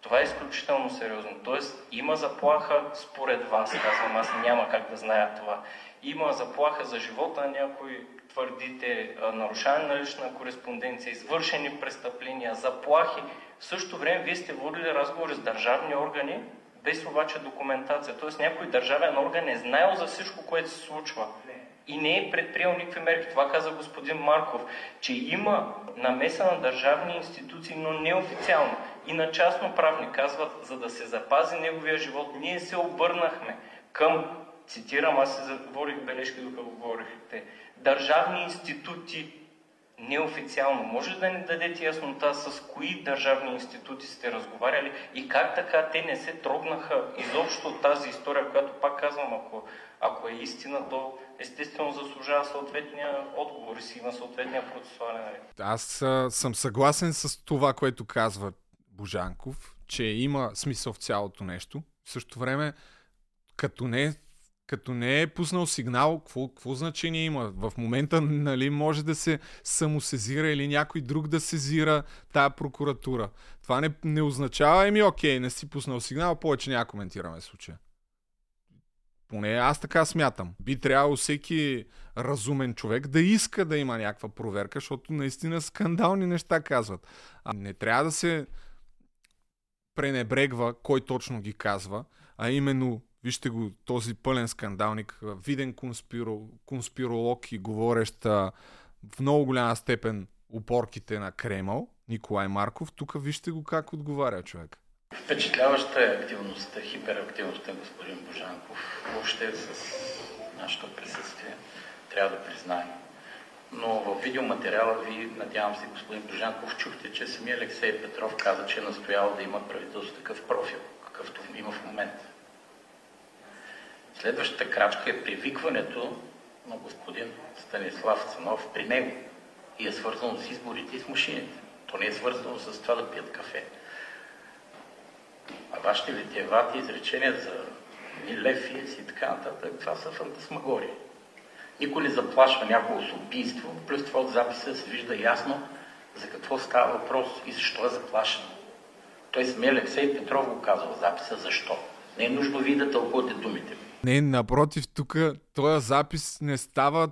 това е изключително сериозно. Тоест, има заплаха според вас, казвам, аз няма как да зная това. Има заплаха за живота на някой, твърдите, нарушаване на лична кореспонденция, извършени престъпления, заплахи. В същото време вие сте водили разговори с държавни органи, без обаче документация. Тоест някой държавен орган е знаел за всичко, което се случва и не е предприел никакви мерки. Това каза господин Марков, че има намеса на държавни институции, но неофициално. И на частно правни казват, за да се запази неговия живот, ние се обърнахме към, цитирам, аз се заговорих бележки, докато говорихте, държавни институти, неофициално. Може да ни дадете яснота с кои държавни институти сте разговаряли и как така те не се трогнаха изобщо от тази история, която пак казвам, ако, ако е истина, то естествено заслужава съответния отговор и си има съответния процесуален ред. Аз а, съм съгласен с това, което казва Божанков, че има смисъл в цялото нещо. В същото време, като не като не е пуснал сигнал, какво, какво значение има? В момента нали, може да се самосезира или някой друг да сезира тая прокуратура. Това не, не означава, еми окей, не си пуснал сигнал, повече няма коментираме случая. Поне аз така смятам. Би трябвало всеки разумен човек да иска да има някаква проверка, защото наистина скандални неща казват. А не трябва да се пренебрегва кой точно ги казва, а именно Вижте го, този пълен скандалник, виден конспиро, конспиролог и говорещ в много голяма степен упорките на Кремъл, Николай Марков. Тук вижте го как отговаря човек. Впечатляваща е активността, хиперактивността господин Божанков. Въобще с нашето присъствие, трябва да признаем. Но в видеоматериала ви, надявам се, господин Божанков, чухте, че самия Алексей Петров каза, че е настоял да има правителство такъв профил, какъвто има в момента. Следващата крачка е привикването на господин Станислав Цанов при него и е свързано с изборите и с машините. То не е свързано с това да пият кафе. А вашите витиевати изречения за Лефиес и така нататък. Това са фантасмагории. Никой не заплашва някого с убийство, плюс това от записа се вижда ясно за какво става въпрос и защо е заплашен. Той самия Алексей Петров го казва в записа. Защо? Не е нужно ви да тълкувате думите ми. Не, напротив, тук този запис не става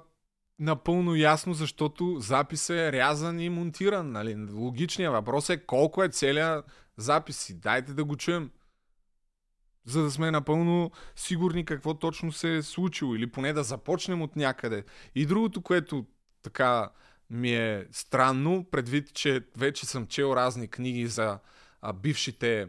напълно ясно, защото записът е рязан и монтиран. Нали? Логичният въпрос е колко е целият запис. Дайте да го чуем. За да сме напълно сигурни какво точно се е случило. Или поне да започнем от някъде. И другото, което така ми е странно, предвид, че вече съм чел разни книги за а, бившите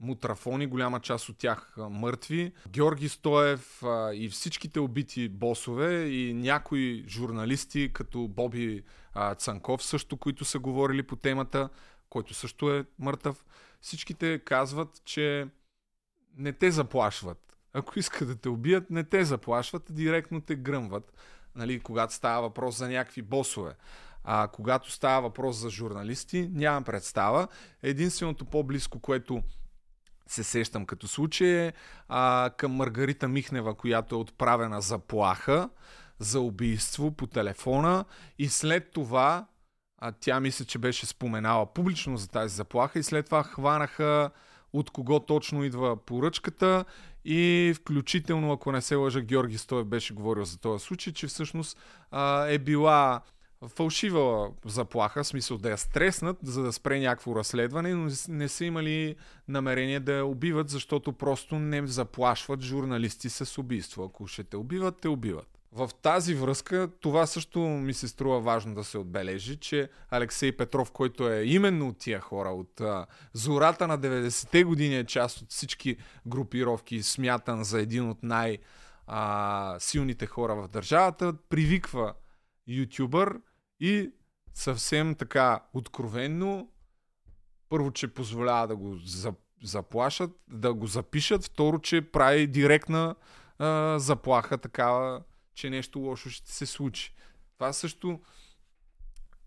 мутрафони, голяма част от тях а, мъртви. Георги Стоев а, и всичките убити босове и някои журналисти, като Боби а, Цанков също, които са говорили по темата, който също е мъртъв. Всичките казват, че не те заплашват. Ако искат да те убият, не те заплашват, директно те гръмват, нали, когато става въпрос за някакви босове. А когато става въпрос за журналисти, нямам представа. Единственото по-близко, което се сещам като случай е а, към Маргарита Михнева, която е отправена заплаха за убийство по телефона и след това а, тя мисля, че беше споменала публично за тази заплаха и след това хванаха от кого точно идва поръчката и включително, ако не се лъжа, Георги Стоев беше говорил за този случай, че всъщност а, е била фалшива заплаха, в смисъл да я стреснат, за да спре някакво разследване, но не са имали намерение да я убиват, защото просто не заплашват журналисти с убийство. Ако ще те убиват, те убиват. В тази връзка това също ми се струва важно да се отбележи, че Алексей Петров, който е именно от тия хора, от а, зората на 90-те години е част от всички групировки, смятан за един от най-силните хора в държавата, привиква ютубър и съвсем така откровенно, първо, че позволява да го заплашат, да го запишат, второ, че прави директна а, заплаха такава, че нещо лошо ще се случи. Това също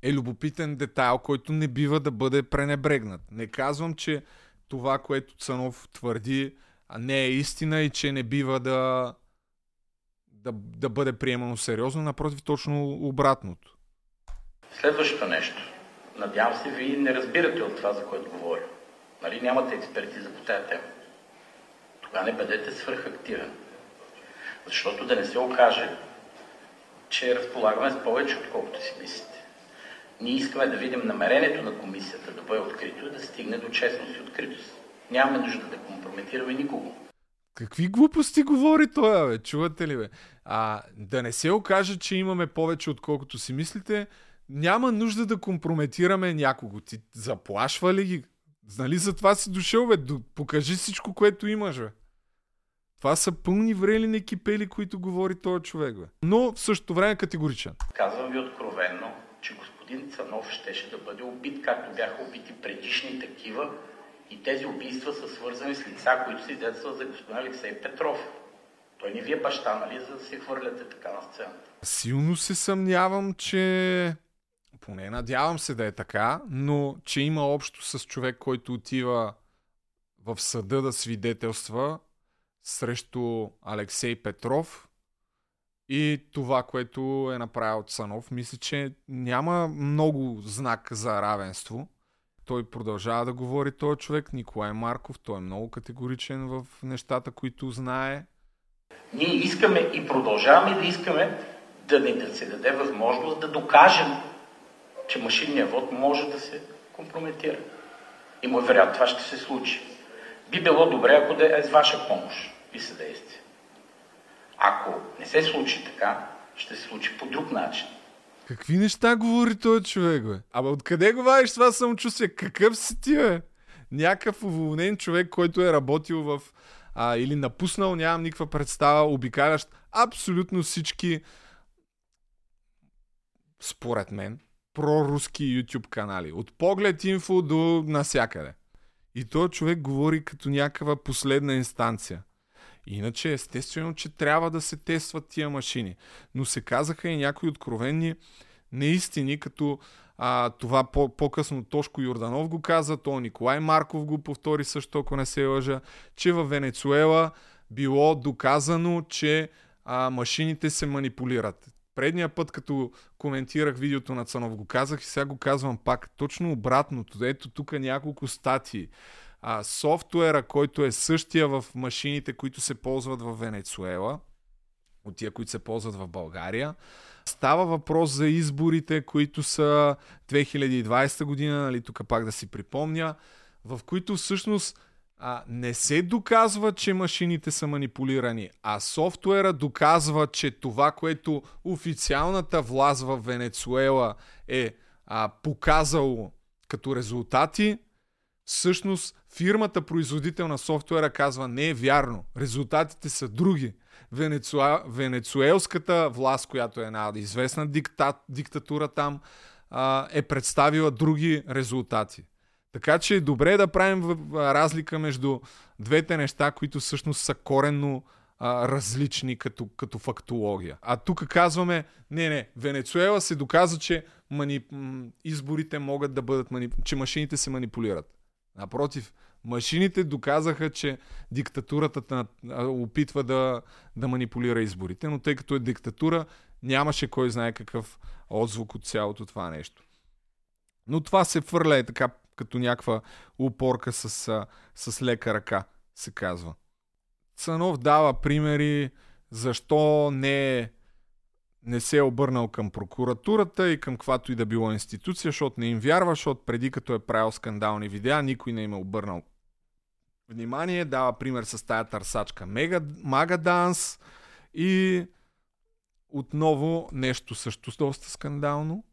е любопитен детайл, който не бива да бъде пренебрегнат. Не казвам, че това, което Цанов твърди, не е истина и че не бива да, да, да бъде приемано сериозно. Напротив, точно обратното. Следващото нещо. Надявам се, вие не разбирате от това, за което говоря. Нали нямате експертиза по тази тема. Тогава не бъдете свръхактивен. Защото да не се окаже, че разполагаме с повече, отколкото си мислите. Ние искаме да видим намерението на комисията да бъде открито и да стигне до честност и откритост. Нямаме нужда да компрометираме никого. Какви глупости говори той, бе? Чувате ли, бе? А, да не се окаже, че имаме повече, отколкото си мислите, няма нужда да компрометираме някого. Ти заплашва ли ги? Нали за това си дошъл, бе? Покажи всичко, което имаш, бе. Това са пълни врели кипели, които говори този човек, бе. Но в същото време категоричен. Казвам ви откровенно, че господин Цанов щеше да бъде убит, както бяха убити предишни такива, и тези убийства са свързани с лица, които се детства за господин Алексей Петров. Той не ви е баща, нали, за да се хвърляте така на сцената. Силно се съмнявам, че поне надявам се да е така, но че има общо с човек, който отива в съда да свидетелства срещу Алексей Петров и това, което е направил Цанов, мисля, че няма много знак за равенство. Той продължава да говори този човек, Николай Марков, той е много категоричен в нещата, които знае. Ние искаме и продължаваме да искаме да ни да се даде възможност да докажем, че машинният вод може да се компрометира. И му е вероятно това ще се случи. Би било добре, ако да е с ваша помощ и съдействие. Ако не се случи така, ще се случи по друг начин. Какви неща говори този човек, бе? Абе, откъде го вадиш това самочувствие? Какъв си ти, бе? Някакъв уволнен човек, който е работил в... А, или напуснал, нямам никаква представа, обикалящ абсолютно всички според мен, проруски YouTube канали. От поглед инфо до насякъде. И този човек говори като някаква последна инстанция. Иначе естествено, че трябва да се тестват тия машини. Но се казаха и някои откровени неистини, като а, това по- по-късно Тошко Йорданов го каза, то Николай Марков го повтори също, ако не се лъжа, че в Венецуела било доказано, че а, машините се манипулират. Предния път, като коментирах видеото на Цанов, го казах и сега го казвам пак. Точно обратното. Ето тук няколко статии. А, софтуера, който е същия в машините, които се ползват в Венецуела, от тия, които се ползват в България. Става въпрос за изборите, които са 2020 година, нали, тук пак да си припомня, в които всъщност а, не се доказва, че машините са манипулирани, а софтуера доказва, че това, което официалната власт в Венецуела е а, показало като резултати, всъщност фирмата производител на софтуера казва не е вярно, резултатите са други. Венецуа... Венецуелската власт, която е една известна дикта... диктатура там, а, е представила други резултати. Така че е добре да правим разлика между двете неща, които всъщност са коренно а, различни като, като фактология. А тук казваме, не, не, Венецуела се доказа, че мани... изборите могат да бъдат, мани... че машините се манипулират. Напротив, машините доказаха, че диктатурата опитва да, да манипулира изборите, но тъй като е диктатура, нямаше кой знае какъв отзвук от цялото това нещо. Но това се фърля е така като някаква упорка с, с лека ръка, се казва. Цанов дава примери защо не, не се е обърнал към прокуратурата и към каквато и да било институция, защото не им вярва, защото преди като е правил скандални видеа, никой не им е обърнал внимание. Дава пример с тая търсачка Мега, Магаданс и отново нещо също доста скандално.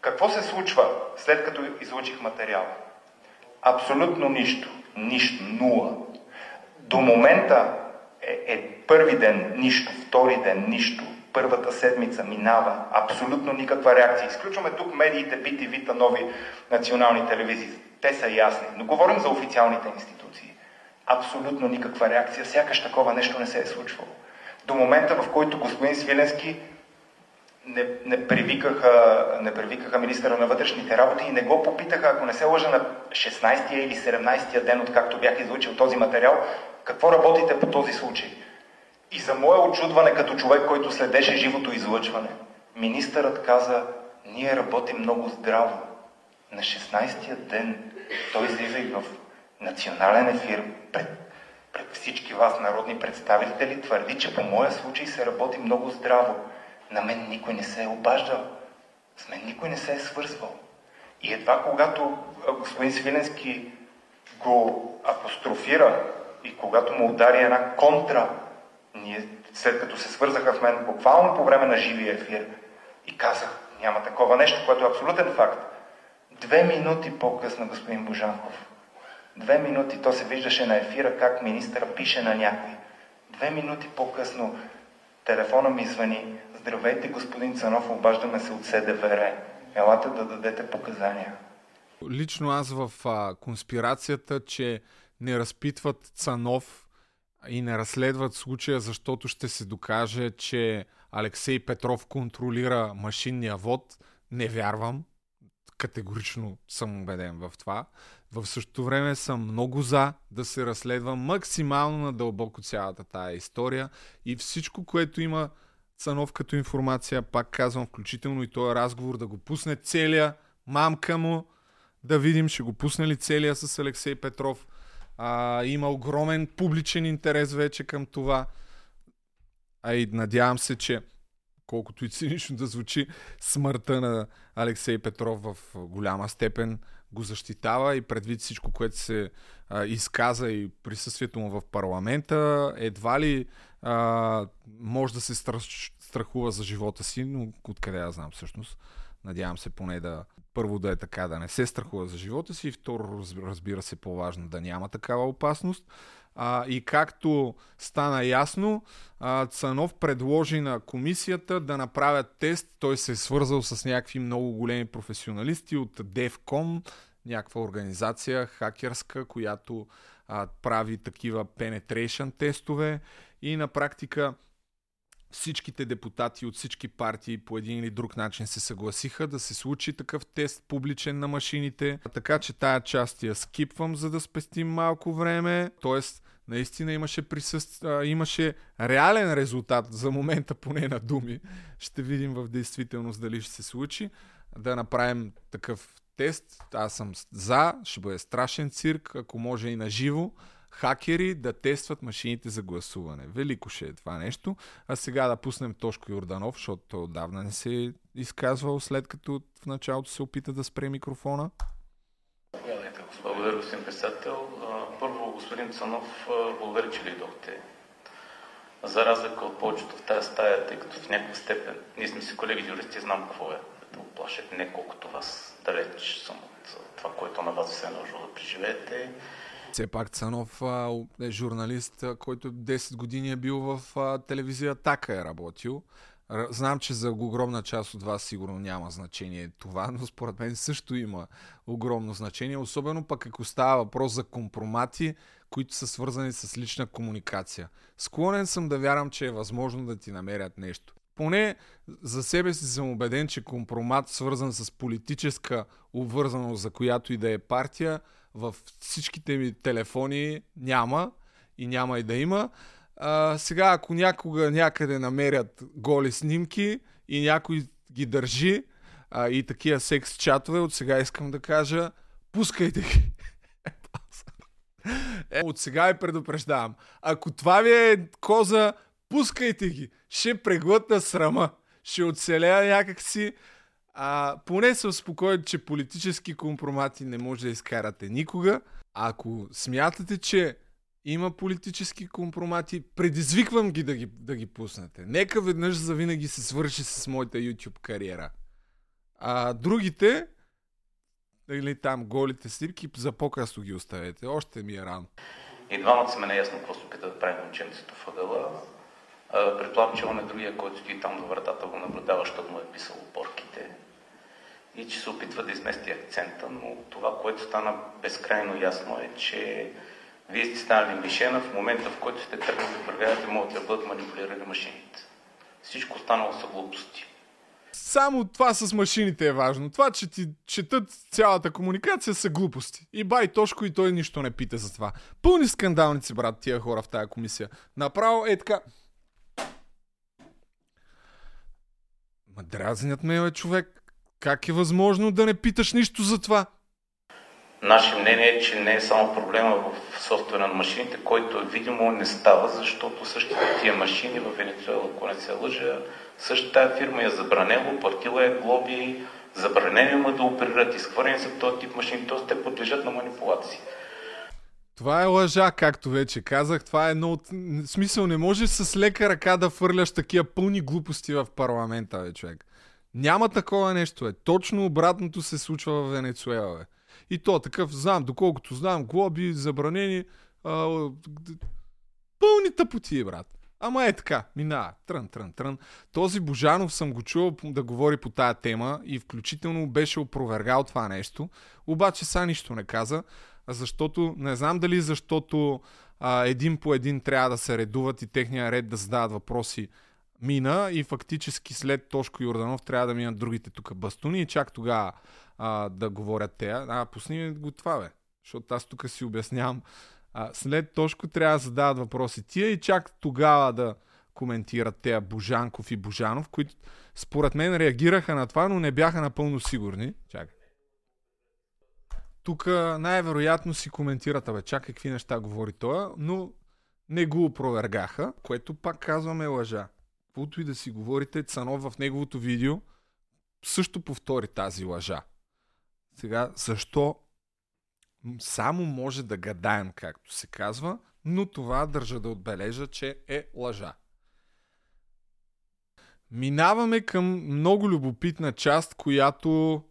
Какво се случва след като излучих материал? Абсолютно нищо. Нищо. Нула. До момента е, е първи ден нищо, втори ден нищо, първата седмица минава, абсолютно никаква реакция. Изключваме тук медиите, вита, нови национални телевизии. Те са ясни. Но говорим за официалните институции. Абсолютно никаква реакция. Сякаш такова нещо не се е случвало. До момента, в който господин Свиленски не, не, привикаха, не привикаха министъра на вътрешните работи и не го попитаха, ако не се лъжа на 16-я или 17-я ден, откакто бях излучил този материал, какво работите по този случай. И за мое очудване като човек, който следеше живото излъчване, министърът каза, ние работим много здраво. На 16-я ден той излиза и в национален ефир пред, пред всички вас, народни представители, твърди, че по моя случай се работи много здраво. На мен никой не се е обаждал. С мен никой не се е свързвал. И едва когато господин Свиленски го апострофира и когато му удари една контра, ние, след като се свързаха в мен буквално по време на живия ефир и казах, няма такова нещо, което е абсолютен факт. Две минути по-късно, господин Божанков, две минути, то се виждаше на ефира как министъра пише на някой. Две минути по-късно телефона ми звъни, Здравейте, господин Цанов, обаждаме се от СДВР. Елате да дадете показания. Лично аз в а, конспирацията, че не разпитват Цанов и не разследват случая, защото ще се докаже, че Алексей Петров контролира машинния вод, не вярвам. Категорично съм убеден в това. В същото време съм много за да се разследва максимално надълбоко цялата тая история и всичко, което има Цанов като информация, пак казвам, включително и този разговор, да го пусне целия, мамка му, да видим, ще го пусне ли целия с Алексей Петров. А, има огромен публичен интерес вече към това. А и надявам се, че колкото и цинично да звучи, смъртта на Алексей Петров в голяма степен го защитава и предвид всичко, което се а, изказа и присъствието му в парламента, едва ли а, може да се страхува за живота си, но откъде я знам всъщност. Надявам се поне да първо да е така, да не се страхува за живота си второ, разбира се, по-важно да няма такава опасност. А, и както стана ясно, а, Цанов предложи на комисията да направят тест. Той се е свързал с някакви много големи професионалисти от DEFCON, някаква организация хакерска, която а, прави такива penetration тестове и на практика всичките депутати от всички партии по един или друг начин се съгласиха да се случи такъв тест публичен на машините. Така че тая част я скипвам, за да спестим малко време. Тоест наистина имаше, присъст... а, имаше реален резултат за момента поне на думи. Ще видим в действителност дали ще се случи. Да направим такъв тест. Аз съм за, ще бъде страшен цирк, ако може и на живо. Хакери да тестват машините за гласуване. Велико ще е това нещо. А сега да пуснем Тошко Йорданов, защото той отдавна не се е изказвал, след като в началото се опита да спре микрофона. Благодаря, господин председател. Първо, господин Цанов, благодаря, че дойдохте. За разлика от повечето в тази стая, тъй като в някаква степен ние сме си колеги юристи, знам какво е да оплашат, не колкото вас. Далеч съм от това, което на вас се е наложило да преживеете. Все пак Цанов а, е журналист, а, който 10 години е бил в а, телевизия Така е работил. Знам, че за огромна част от вас сигурно няма значение това, но според мен също има огромно значение, особено пък ако става въпрос за компромати, които са свързани с лична комуникация. Склонен съм да вярвам, че е възможно да ти намерят нещо. Поне за себе си съм убеден, че компромат, свързан с политическа обвързаност, за която и да е партия, в всичките ми телефони няма и няма и да има. А, сега, ако някога някъде намерят голи снимки и някой ги държи а, и такива секс чатове, от сега искам да кажа, пускайте ги. Е, от сега ви предупреждавам. Ако това ви е коза, пускайте ги. Ще преглътна срама. Ще оцеля някакси. А, поне съм спокоен, че политически компромати не може да изкарате никога. Ако смятате, че има политически компромати, предизвиквам ги да ги, да ги пуснете. Нека веднъж за винаги се свърши с моята YouTube кариера. А другите, или там голите снимки, за по-късно ги оставете. Още ми е рано. И двамата сме наясно какво се опита да прави момченцето в ъгъла. Предполагам, че он е другия, който стои там до вратата, го наблюдава, защото му е писал опорките. И че се опитва да измести акцента, но това, което стана безкрайно ясно е, че вие сте станали мишена в момента, в който сте тръгнали да проверявате, могат да бъдат манипулирани машините. Всичко останало са глупости. Само това с машините е важно. Това, че ти четат цялата комуникация са глупости. И бай Тошко и той нищо не пита за това. Пълни скандалници, брат, тия хора в тая комисия. Направо е така. Ма дразнят ме, човек. Как е възможно да не питаш нищо за това? Наше мнение е, че не е само проблема в софтуера на машините, който е видимо не става, защото същите тия машини в Венецуела, ако не се лъжа, същата фирма я забранела, платила е глоби, забранено му е да оперират, изхвърлени са този тип машини, т.е. те подлежат на манипулации. Това е лъжа, както вече казах. Това е едно от... Смисъл, не може с лека ръка да фърляш такива пълни глупости в парламента, бе, човек. Няма такова нещо, е. Точно обратното се случва в Венецуела, бе. И то такъв, знам, доколкото знам, глоби, забранени, а, пълни тъпоти, брат. Ама е така, минава. Трън, трън, трън. Този Божанов съм го чувал да говори по тая тема и включително беше опровергал това нещо. Обаче са нищо не каза, защото, не знам дали защото а, един по един трябва да се редуват и техния ред да задават въпроси мина и фактически след Тошко Йорданов трябва да минат другите тук бастуни и чак тогава да говорят те. А, пусни го това, бе. Защото аз тук си обяснявам. А, след Тошко трябва да задават въпроси тия и чак тогава да коментират тея Божанков и Божанов, които според мен реагираха на това, но не бяха напълно сигурни. Чакай. Тук най-вероятно си коментират, абе, чакай какви неща говори той, но не го опровергаха, което пак казваме лъжа. Каквото и да си говорите, Цанов в неговото видео също повтори тази лъжа. Сега, защо само може да гадаем, както се казва, но това държа да отбележа, че е лъжа. Минаваме към много любопитна част, която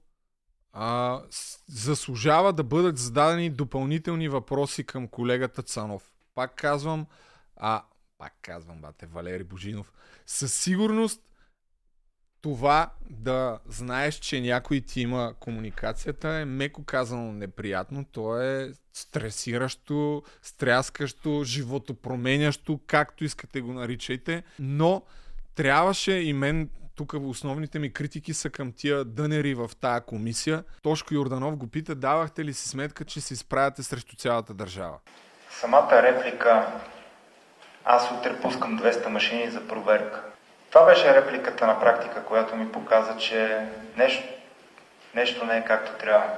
а, заслужава да бъдат зададени допълнителни въпроси към колегата Цанов. Пак казвам, а, пак казвам, бате, Валери Божинов, със сигурност това да знаеш, че някой ти има комуникацията е меко казано неприятно. То е стресиращо, стряскащо, животопроменящо, както искате го наричайте. Но трябваше и мен тук основните ми критики са към тия дънери в тая комисия. Тошко Йорданов го пита, давахте ли си сметка, че се изправяте срещу цялата държава? самата реплика аз утре пускам 200 машини за проверка. Това беше репликата на практика, която ми показа, че нещо, нещо не е както трябва.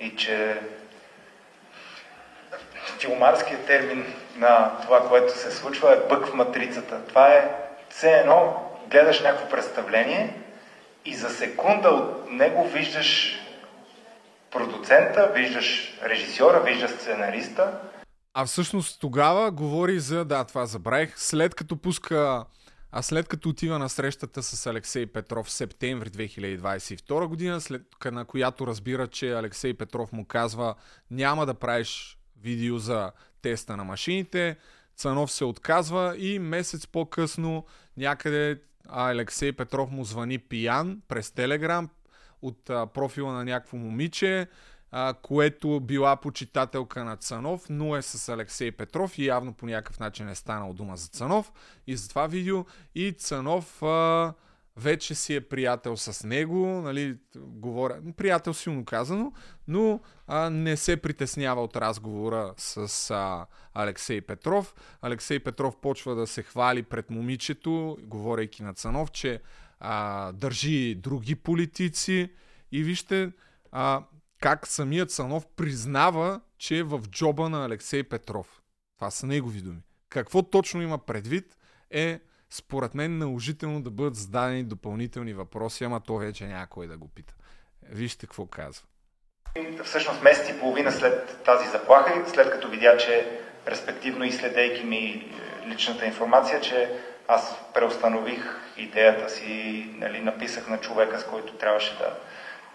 И че филмарският термин на това, което се случва е бък в матрицата. Това е все едно гледаш някакво представление и за секунда от него виждаш продуцента, виждаш режисьора, виждаш сценариста. А всъщност тогава говори за, да, това забравих, след като пуска, а след като отива на срещата с Алексей Петров в септември 2022 година, след на която разбира, че Алексей Петров му казва няма да правиш видео за теста на машините, Цанов се отказва и месец по-късно някъде Алексей Петров му звъни пиян през Телеграм от профила на някакво момиче, а, което била почитателка на Цанов, но е с Алексей Петров и явно по някакъв начин е станал дума за Цанов. И за това видео. И Цанов а, вече си е приятел с него, нали, говоря, приятел силно казано, но а, не се притеснява от разговора с а, Алексей Петров. Алексей Петров почва да се хвали пред момичето, говорейки на Цанов, че а, държи други политици. И вижте а, как самият Цанов признава, че е в джоба на Алексей Петров. Това са негови думи. Какво точно има предвид е според мен наложително да бъдат зададени допълнителни въпроси, ама то вече някой да го пита. Вижте какво казва. Всъщност месец и половина след тази заплаха, след като видя, че респективно и следейки ми е, личната информация, че аз преустанових идеята си, нали, написах на човека, с който трябваше да,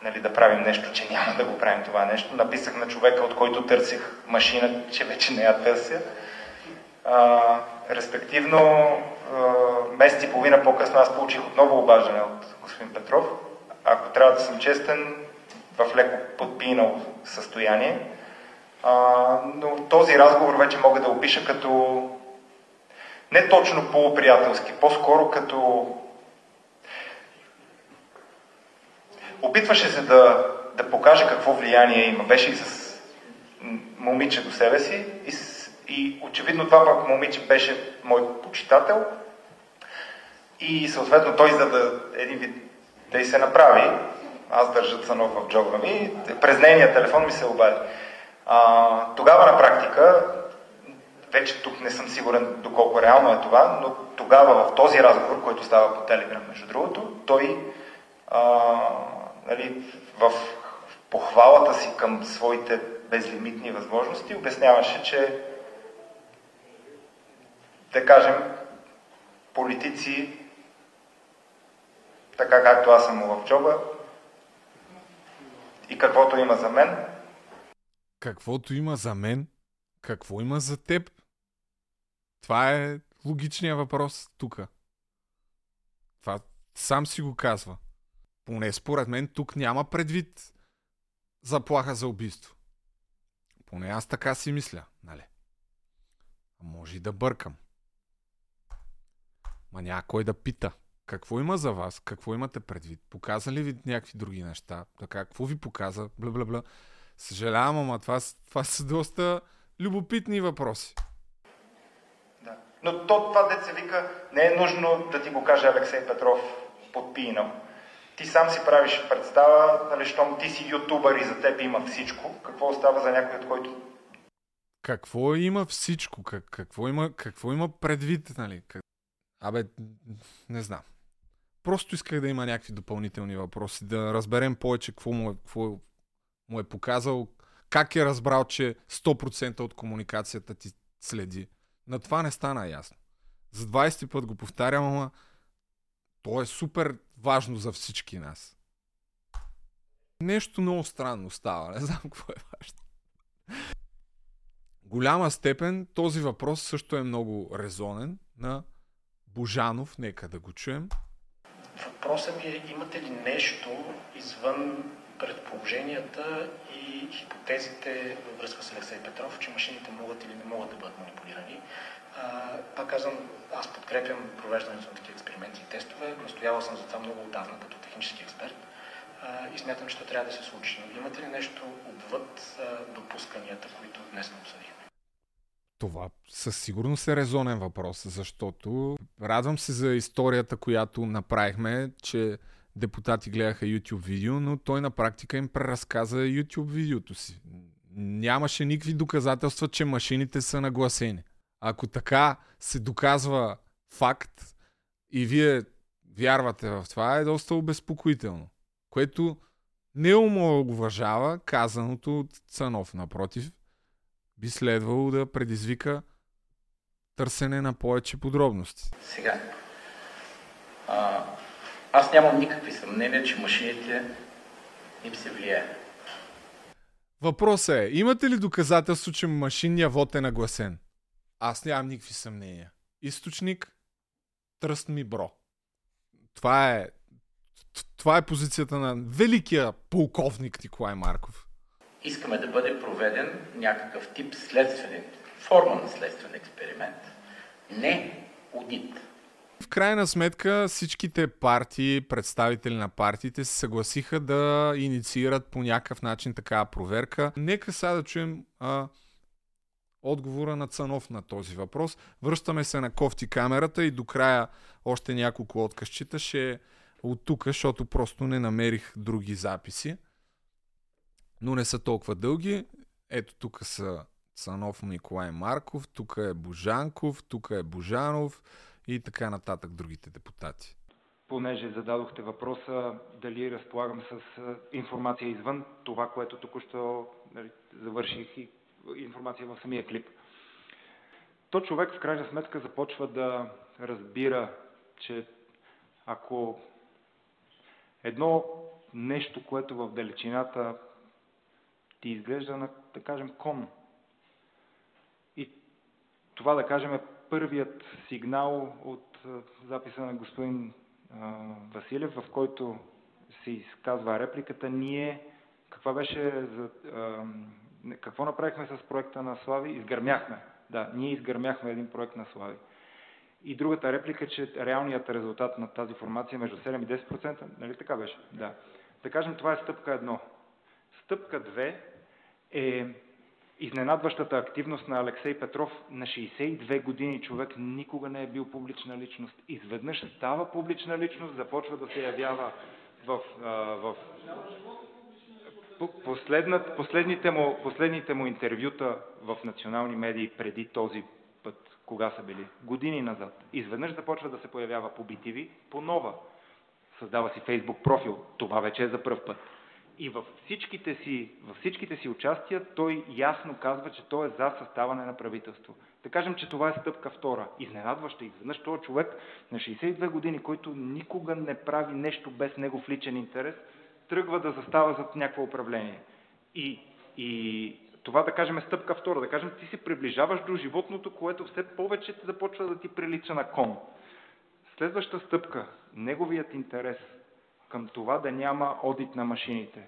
нали, да правим нещо, че няма да го правим това нещо. Написах на човека, от който търсих машина, че вече не я търся. А, респективно, месец и половина по-късно аз получих отново обаждане от господин Петров. Ако трябва да съм честен, в леко подпинал състояние. А, но този разговор вече мога да опиша като не точно полуприятелски, по-скоро като опитваше се да, да покаже какво влияние има. Беше и с момиче до себе си и, и очевидно това пък момиче беше мой почитател и съответно той за да един вид да и се направи, аз държа цанов в джоба ми, през нейния телефон ми се обади. А, тогава на практика вече тук не съм сигурен доколко реално е това, но тогава в този разговор, който става по Телеграм, между другото, той а, нали, в похвалата си към своите безлимитни възможности обясняваше, че да кажем, политици, така както аз съм в джоба, и каквото има за мен. Каквото има за мен? Какво има за теб? Това е логичният въпрос тук. Това сам си го казва. Поне според мен тук няма предвид заплаха за убийство. Поне аз така си мисля, нали? А може и да бъркам. Ма някой да пита. Какво има за вас? Какво имате предвид? Показа ли ви някакви други неща? Така, какво ви показа? Бла, бла, бла. Съжалявам, ама това, това са доста любопитни въпроси. Да. Но то, това се вика, не е нужно да ти го каже Алексей Петров подпинал. Ти сам си правиш представа, нали, щом ти си ютубър и за теб има всичко, какво остава за някой, от който... Какво има всичко? Как, какво, има, какво има предвид, нали? Как... Абе, не знам. Просто исках да има някакви допълнителни въпроси, да разберем повече какво му е, какво му е показал, как е разбрал, че 100% от комуникацията ти следи. На това не стана ясно. За 20 път го повтарям, ама то е супер важно за всички нас. Нещо много странно става, не знам какво е важно. Голяма степен този въпрос също е много резонен на Божанов, нека да го чуем. Въпросът ми е, имате ли нещо извън предположенията и хипотезите във връзка с Алексей Петров, че машините могат или не могат да бъдат манипулирани? Пак казвам, аз подкрепям провеждането на такива експерименти и тестове. Настоявал съм за това много отдавна като технически експерт и смятам, че това трябва да се случи. Но имате ли нещо отвъд допусканията, които днес не обсъдихме? Това със сигурност е резонен въпрос, защото радвам се за историята, която направихме, че депутати гледаха YouTube видео, но той на практика им преразказа YouTube видеото си. Нямаше никакви доказателства, че машините са нагласени. Ако така се доказва факт и вие вярвате в това, е доста обезпокоително. Което не омалуважава казаното от Цанов. Напротив, би следвало да предизвика търсене на повече подробности. Сега, а, аз нямам никакви съмнения, че машините им се влияе. Въпросът е, имате ли доказателство, че машинния вод е нагласен? Аз нямам никакви съмнения. Източник Тръст ми бро. Това е това е позицията на великия полковник Николай Марков. Искаме да бъде проведен някакъв тип следствен, форма на следствен експеримент. Не аудит. В крайна сметка всичките партии, представители на партиите се съгласиха да инициират по някакъв начин такава проверка. Нека сега да чуем а, отговора на Цанов на този въпрос. Връщаме се на кофти камерата и до края още няколко откъсчета ще от тук, защото просто не намерих други записи. Но не са толкова дълги. Ето тук са Цанов Николай Марков, тук е Божанков, тук е Божанов и така нататък другите депутати. Понеже зададохте въпроса дали разполагам с информация извън това, което току-що нали, завърших и информация в самия клип. То човек в крайна сметка започва да разбира, че ако едно нещо, което в далечината ти изглежда на, да кажем, кон. И това, да кажем, е първият сигнал от записа на господин а, Василев, в който се изказва репликата. Ние, каква беше за, какво направихме с проекта на Слави? Изгърмяхме. Да, ние изгърмяхме един проект на Слави. И другата реплика, че реалният резултат на тази формация е между 7 и 10%, нали така беше? Да. Да кажем, това е стъпка едно. Стъпка 2 е изненадващата активност на Алексей Петров. На 62 години човек никога не е бил публична личност. Изведнъж става публична личност, започва да се явява в, в последните, му, последните му интервюта в национални медии преди този път, кога са били? Години назад. Изведнъж започва да се появява по BTV, по нова. Създава си Facebook профил. Това вече е за първ път. И във всичките, си, във всичките си участия той ясно казва, че той е за съставане на правителство. Да кажем, че това е стъпка втора. Изненадваща. Изведнъж този човек на 62 години, който никога не прави нещо без негов личен интерес, тръгва да застава зад някакво управление. И, и това да кажем е стъпка втора. Да кажем, ти се приближаваш до животното, което все повече започва да ти прилича на кон. Следваща стъпка, неговият интерес към това да няма одит на машините.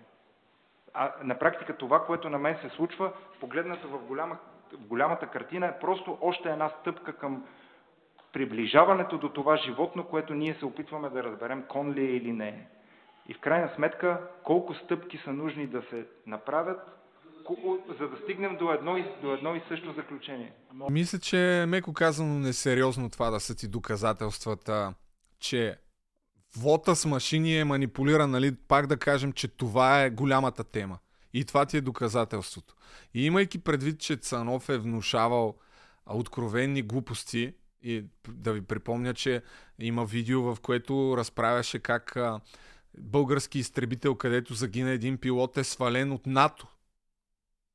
А на практика това, което на мен се случва, погледнато в, голяма, в голямата картина, е просто още една стъпка към приближаването до това животно, което ние се опитваме да разберем кон ли е или не е. И в крайна сметка, колко стъпки са нужни да се направят, за да стигнем до едно, и, до едно и също заключение. Мисля, че меко казано несериозно това да са ти доказателствата, че вота с машини е манипулиран, нали? Пак да кажем, че това е голямата тема. И това ти е доказателството. И имайки предвид, че Цанов е внушавал откровенни глупости, и да ви припомня, че има видео, в което разправяше как български изтребител, където загина един пилот, е свален от НАТО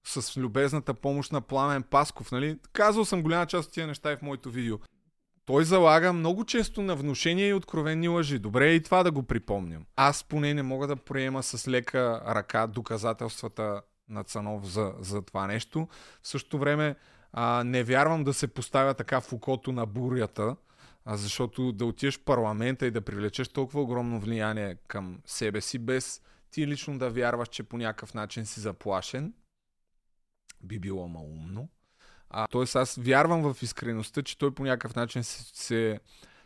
с любезната помощ на Пламен Пасков. Нали? Казал съм голяма част от тия неща и в моето видео. Той залага много често на внушения и откровени лъжи. Добре е и това да го припомням. Аз поне не мога да приема с лека ръка доказателствата на Цанов за, за това нещо. В същото време а, не вярвам да се поставя така в окото на бурята, а защото да отидеш в парламента и да привлечеш толкова огромно влияние към себе си, без ти лично да вярваш, че по някакъв начин си заплашен, би било малумно. А, тоест аз вярвам в искреността, че той по някакъв начин се, се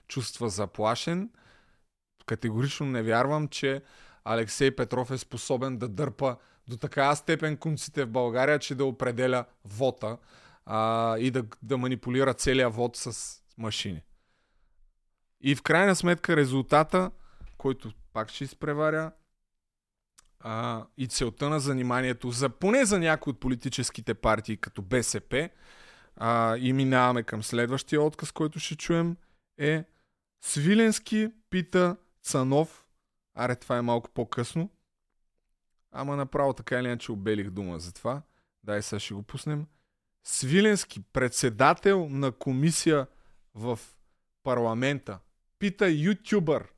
чувства заплашен. Категорично не вярвам, че Алексей Петров е способен да дърпа до такава степен конците в България, че да определя вота а, и да, да манипулира целия вод с машини. И в крайна сметка резултата, който пак ще изпреваря, а, и целта на заниманието, за, поне за някои от политическите партии, като БСП, а, и минаваме към следващия отказ, който ще чуем, е Свиленски пита Цанов, аре това е малко по-късно, ама направо така или иначе обелих дума за това, дай сега ще го пуснем. Свиленски, председател на комисия в парламента, пита ютубър,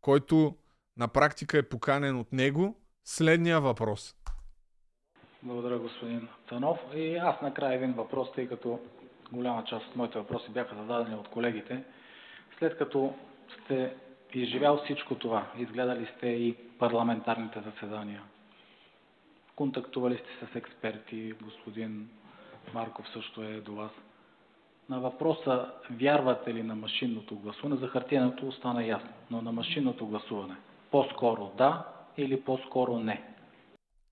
който на практика е поканен от него, следния въпрос. Благодаря, господин Танов. И аз накрая един въпрос, тъй като голяма част от моите въпроси бяха зададени от колегите. След като сте изживял всичко това, изгледали сте и парламентарните заседания, контактували сте с експерти, господин Марков също е до вас. На въпроса вярвате ли на машинното гласуване, за хартияното остана ясно, но на машинното гласуване – по-скоро да или по-скоро не?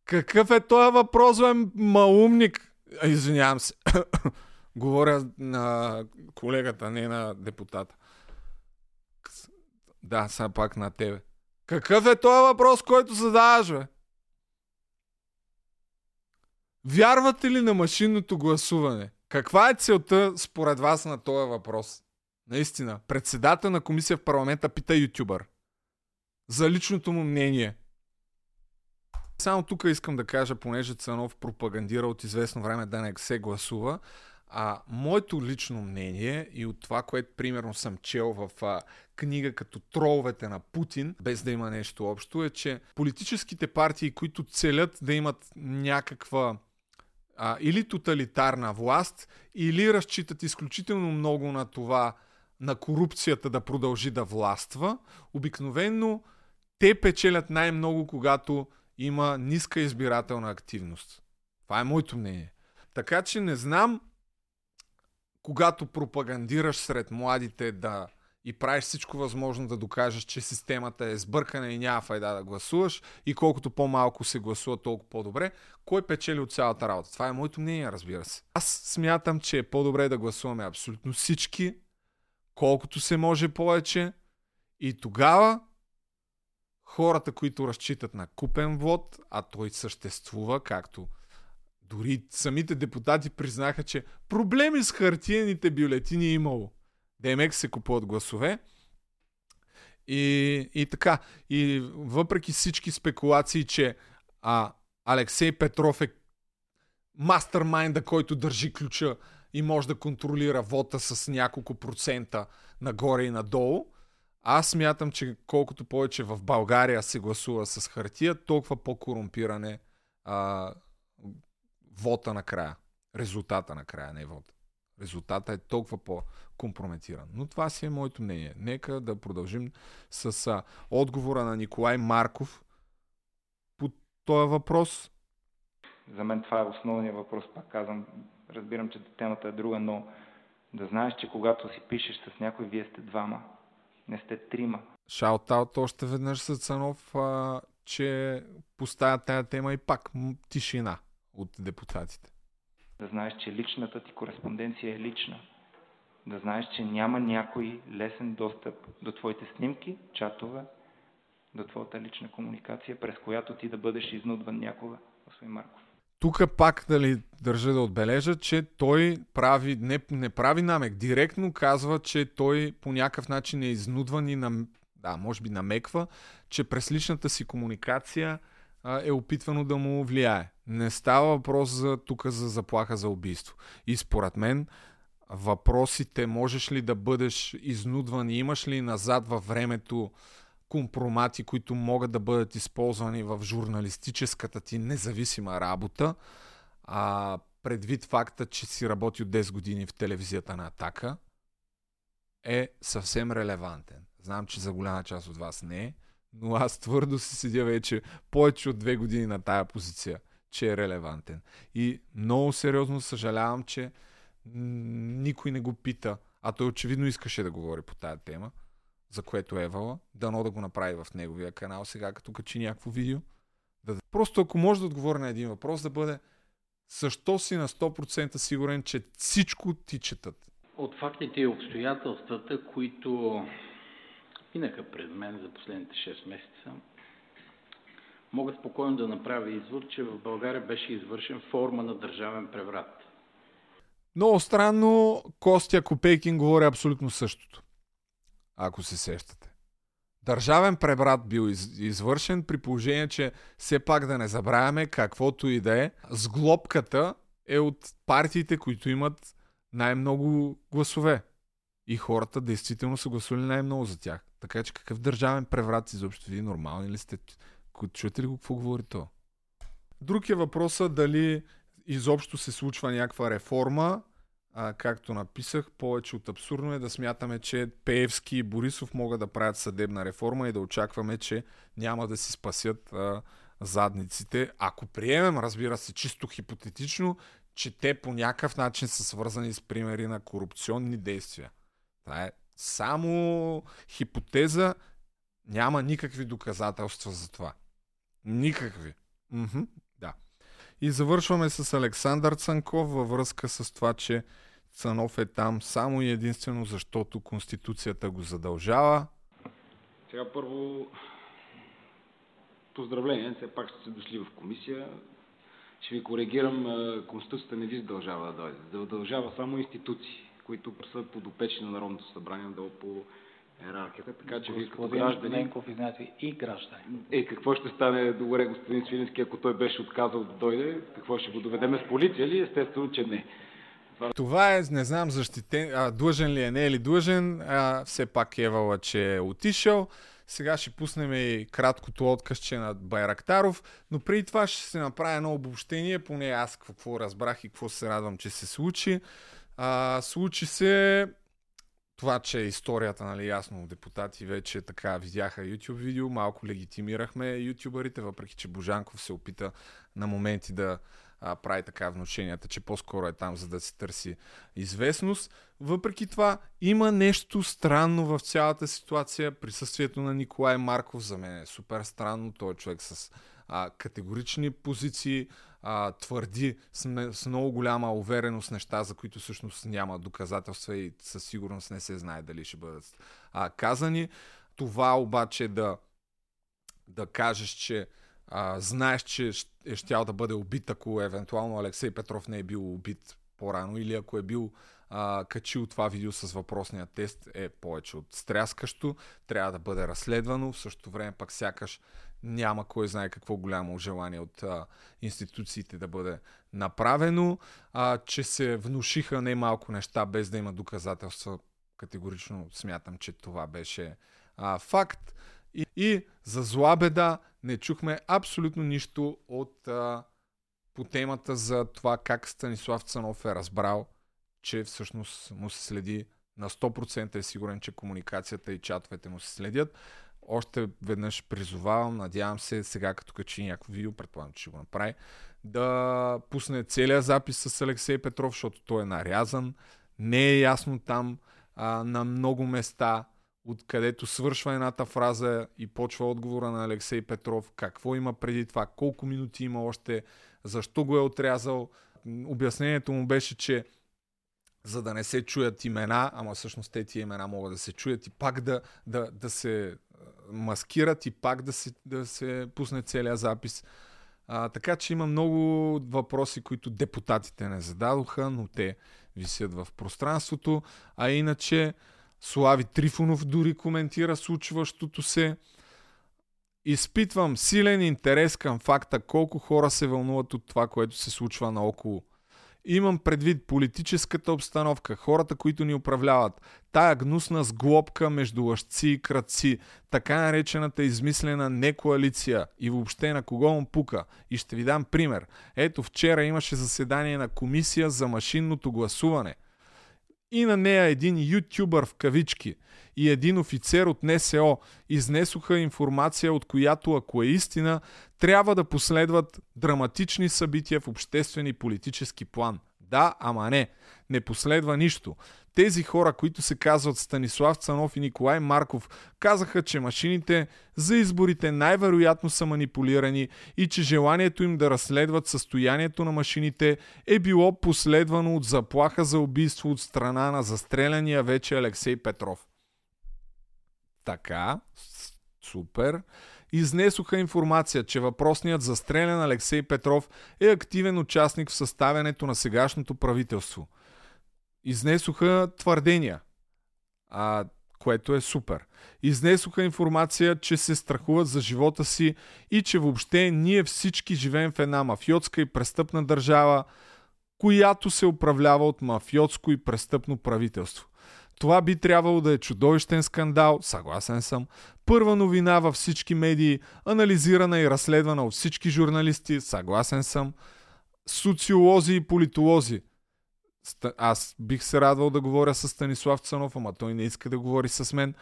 Какъв е този въпрос, бе, маумник? Извинявам се. Говоря на колегата, не на депутата. Да, сега пак на тебе. Какъв е този въпрос, който задаваш, бе? Вярвате ли на машинното гласуване? Каква е целта според вас на този въпрос? Наистина. Председател на комисия в парламента пита ютубър за личното му мнение. Само тук искам да кажа, понеже Цанов пропагандира от известно време да не се гласува, а моето лично мнение и от това, което примерно съм чел в а, книга като Троловете на Путин, без да има нещо общо, е, че политическите партии, които целят да имат някаква а, или тоталитарна власт, или разчитат изключително много на това, на корупцията да продължи да властва, обикновенно те печелят най-много, когато има ниска избирателна активност. Това е моето мнение. Така че не знам, когато пропагандираш сред младите да и правиш всичко възможно да докажеш, че системата е сбъркана и няма файда да гласуваш и колкото по-малко се гласува, толкова по-добре, кой печели от цялата работа? Това е моето мнение, разбира се. Аз смятам, че е по-добре да гласуваме абсолютно всички, колкото се може повече и тогава хората, които разчитат на купен вод, а той съществува, както дори самите депутати признаха, че проблеми с хартиените бюлетини е имало. ДМХ се купуват гласове. И, и така. И въпреки всички спекулации, че а, Алексей Петров е мастермайнда, който държи ключа и може да контролира вота с няколко процента нагоре и надолу, аз смятам, че колкото повече в България се гласува с хартия, толкова по-корумпиране а, вота накрая. Резултата накрая, не вода. Резултата е толкова по-компрометиран. Но това си е моето мнение. Нека да продължим с а, отговора на Николай Марков по този въпрос. За мен това е основният въпрос. Пак казвам, разбирам, че темата е друга, но да знаеш, че когато си пишеш с някой, вие сте двама не сте трима. Шаутаут още веднъж с Цанов, а, че поставя тая тема и пак тишина от депутатите. Да знаеш, че личната ти кореспонденция е лична. Да знаеш, че няма някой лесен достъп до твоите снимки, чатове, до твоята лична комуникация, през която ти да бъдеш изнудван някога, господин Марков. Тук пак дали, държа да отбележа, че той прави, не, не прави намек, директно казва, че той по някакъв начин е изнудван и на, да, може би намеква, че през личната си комуникация а, е опитвано да му влияе. Не става въпрос за тук за заплаха за убийство. И според мен въпросите можеш ли да бъдеш изнудван и имаш ли назад във времето компромати, които могат да бъдат използвани в журналистическата ти независима работа, а предвид факта, че си работил 10 години в телевизията на Атака, е съвсем релевантен. Знам, че за голяма част от вас не е, но аз твърдо си седя вече повече от две години на тая позиция, че е релевантен. И много сериозно съжалявам, че никой не го пита, а той очевидно искаше да говори по тая тема за което Евала, дано да го направи в неговия канал сега, като качи някакво видео. Просто ако може да отговори на един въпрос, да бъде Защо си на 100% сигурен, че всичко ти четат? От фактите и обстоятелствата, които минаха пред мен за последните 6 месеца, мога спокойно да направя извод, че в България беше извършен форма на държавен преврат. Много странно, Костя Копейкин говори абсолютно същото. Ако се сещате. Държавен преврат бил из, извършен при положение, че все пак да не забравяме каквото и да е. Сглобката е от партиите, които имат най-много гласове. И хората действително са гласували най-много за тях. Така че какъв държавен преврат изобщо вие нормални ли сте? Чуете ли го какво говори то? Друг е въпросът дали изобщо се случва някаква реформа, а, както написах, повече от абсурдно е да смятаме, че Пеевски и Борисов могат да правят съдебна реформа и да очакваме, че няма да си спасят а, задниците. Ако приемем, разбира се, чисто хипотетично, че те по някакъв начин са свързани с примери на корупционни действия. Това е само хипотеза, няма никакви доказателства за това. Никакви. Мхм, да. И завършваме с Александър Цанков във връзка с това, че Цанов е там само и единствено защото Конституцията го задължава. Сега първо поздравления, все пак сте дошли в комисия. Ще ви коригирам, Конституцията не ви задължава да дойде. Задължава само институции, които са подопечни на Народното събрание долу по иерархията, така че вие като граждани... Ненков, извинете, и граждани. Е, какво ще стане добре господин Свиленски, ако той беше отказал да дойде? Какво ще го доведеме с полиция ли? Естествено, че не. Това е, не знам, защитен, а, длъжен ли е, не е ли длъжен, а, все пак Евала, че е отишъл. Сега ще пуснем и краткото откъсче на Байрактаров, но преди това ще се направя едно обобщение, поне аз какво разбрах и какво се радвам, че се случи. А, случи се това, че историята, нали, ясно, депутати вече така видяха YouTube видео, малко легитимирахме ютубърите, въпреки че Божанков се опита на моменти да а, прави така вношенията, че по-скоро е там, за да си търси известност. Въпреки това, има нещо странно в цялата ситуация. Присъствието на Николай Марков за мен е супер странно. Той е човек с а, категорични позиции, а, твърди с, с много голяма увереност неща, за които всъщност няма доказателства и със сигурност не се знае дали ще бъдат а, казани. Това обаче да, да кажеш, че а, знаеш, че е щял да бъде убит, ако евентуално Алексей Петров не е бил убит по-рано или ако е бил а, качил това видео с въпросния тест е повече от стряскащо, трябва да бъде разследвано, в същото време пък сякаш няма кой знае какво голямо желание от а, институциите да бъде направено, а, че се внушиха немалко неща без да има доказателства. Категорично смятам, че това беше а, факт. И, и за зла беда не чухме абсолютно нищо от а, по темата за това как Станислав Цанов е разбрал, че всъщност му се следи на 100% е сигурен, че комуникацията и чатовете му се следят. Още веднъж призовавам, надявам се сега като качи някакво видео, предполагам, че ще го направи, да пусне целият запис с Алексей Петров, защото той е нарязан. Не е ясно там а, на много места откъдето свършва едната фраза и почва отговора на Алексей Петров, какво има преди това, колко минути има още, защо го е отрязал. Обяснението му беше, че за да не се чуят имена, ама всъщност те тия имена могат да се чуят и пак да, да, да се маскират и пак да се, да се пусне целият запис. А, така че има много въпроси, които депутатите не зададоха, но те висят в пространството. А иначе Слави Трифонов дори коментира случващото се. Изпитвам силен интерес към факта колко хора се вълнуват от това, което се случва наоколо. Имам предвид политическата обстановка, хората, които ни управляват, тая гнусна сглобка между лъжци и кръци, така наречената измислена некоалиция и въобще на кого му пука. И ще ви дам пример. Ето вчера имаше заседание на комисия за машинното гласуване – и на нея един ютубър в кавички и един офицер от НСО изнесоха информация, от която, ако е истина, трябва да последват драматични събития в обществен и политически план. Да, ама не. Не последва нищо. Тези хора, които се казват Станислав Цанов и Николай Марков, казаха, че машините за изборите най-вероятно са манипулирани и че желанието им да разследват състоянието на машините е било последвано от заплаха за убийство от страна на застреляния вече Алексей Петров. Така, супер. Изнесоха информация, че въпросният застрелян Алексей Петров е активен участник в съставянето на сегашното правителство – изнесоха твърдения, а, което е супер. Изнесоха информация, че се страхуват за живота си и че въобще ние всички живеем в една мафиотска и престъпна държава, която се управлява от мафиотско и престъпно правителство. Това би трябвало да е чудовищен скандал, съгласен съм. Първа новина във всички медии, анализирана и разследвана от всички журналисти, съгласен съм. Социолози и политолози, аз бих се радвал да говоря с Станислав Цанов, ама той не иска да говори с мен.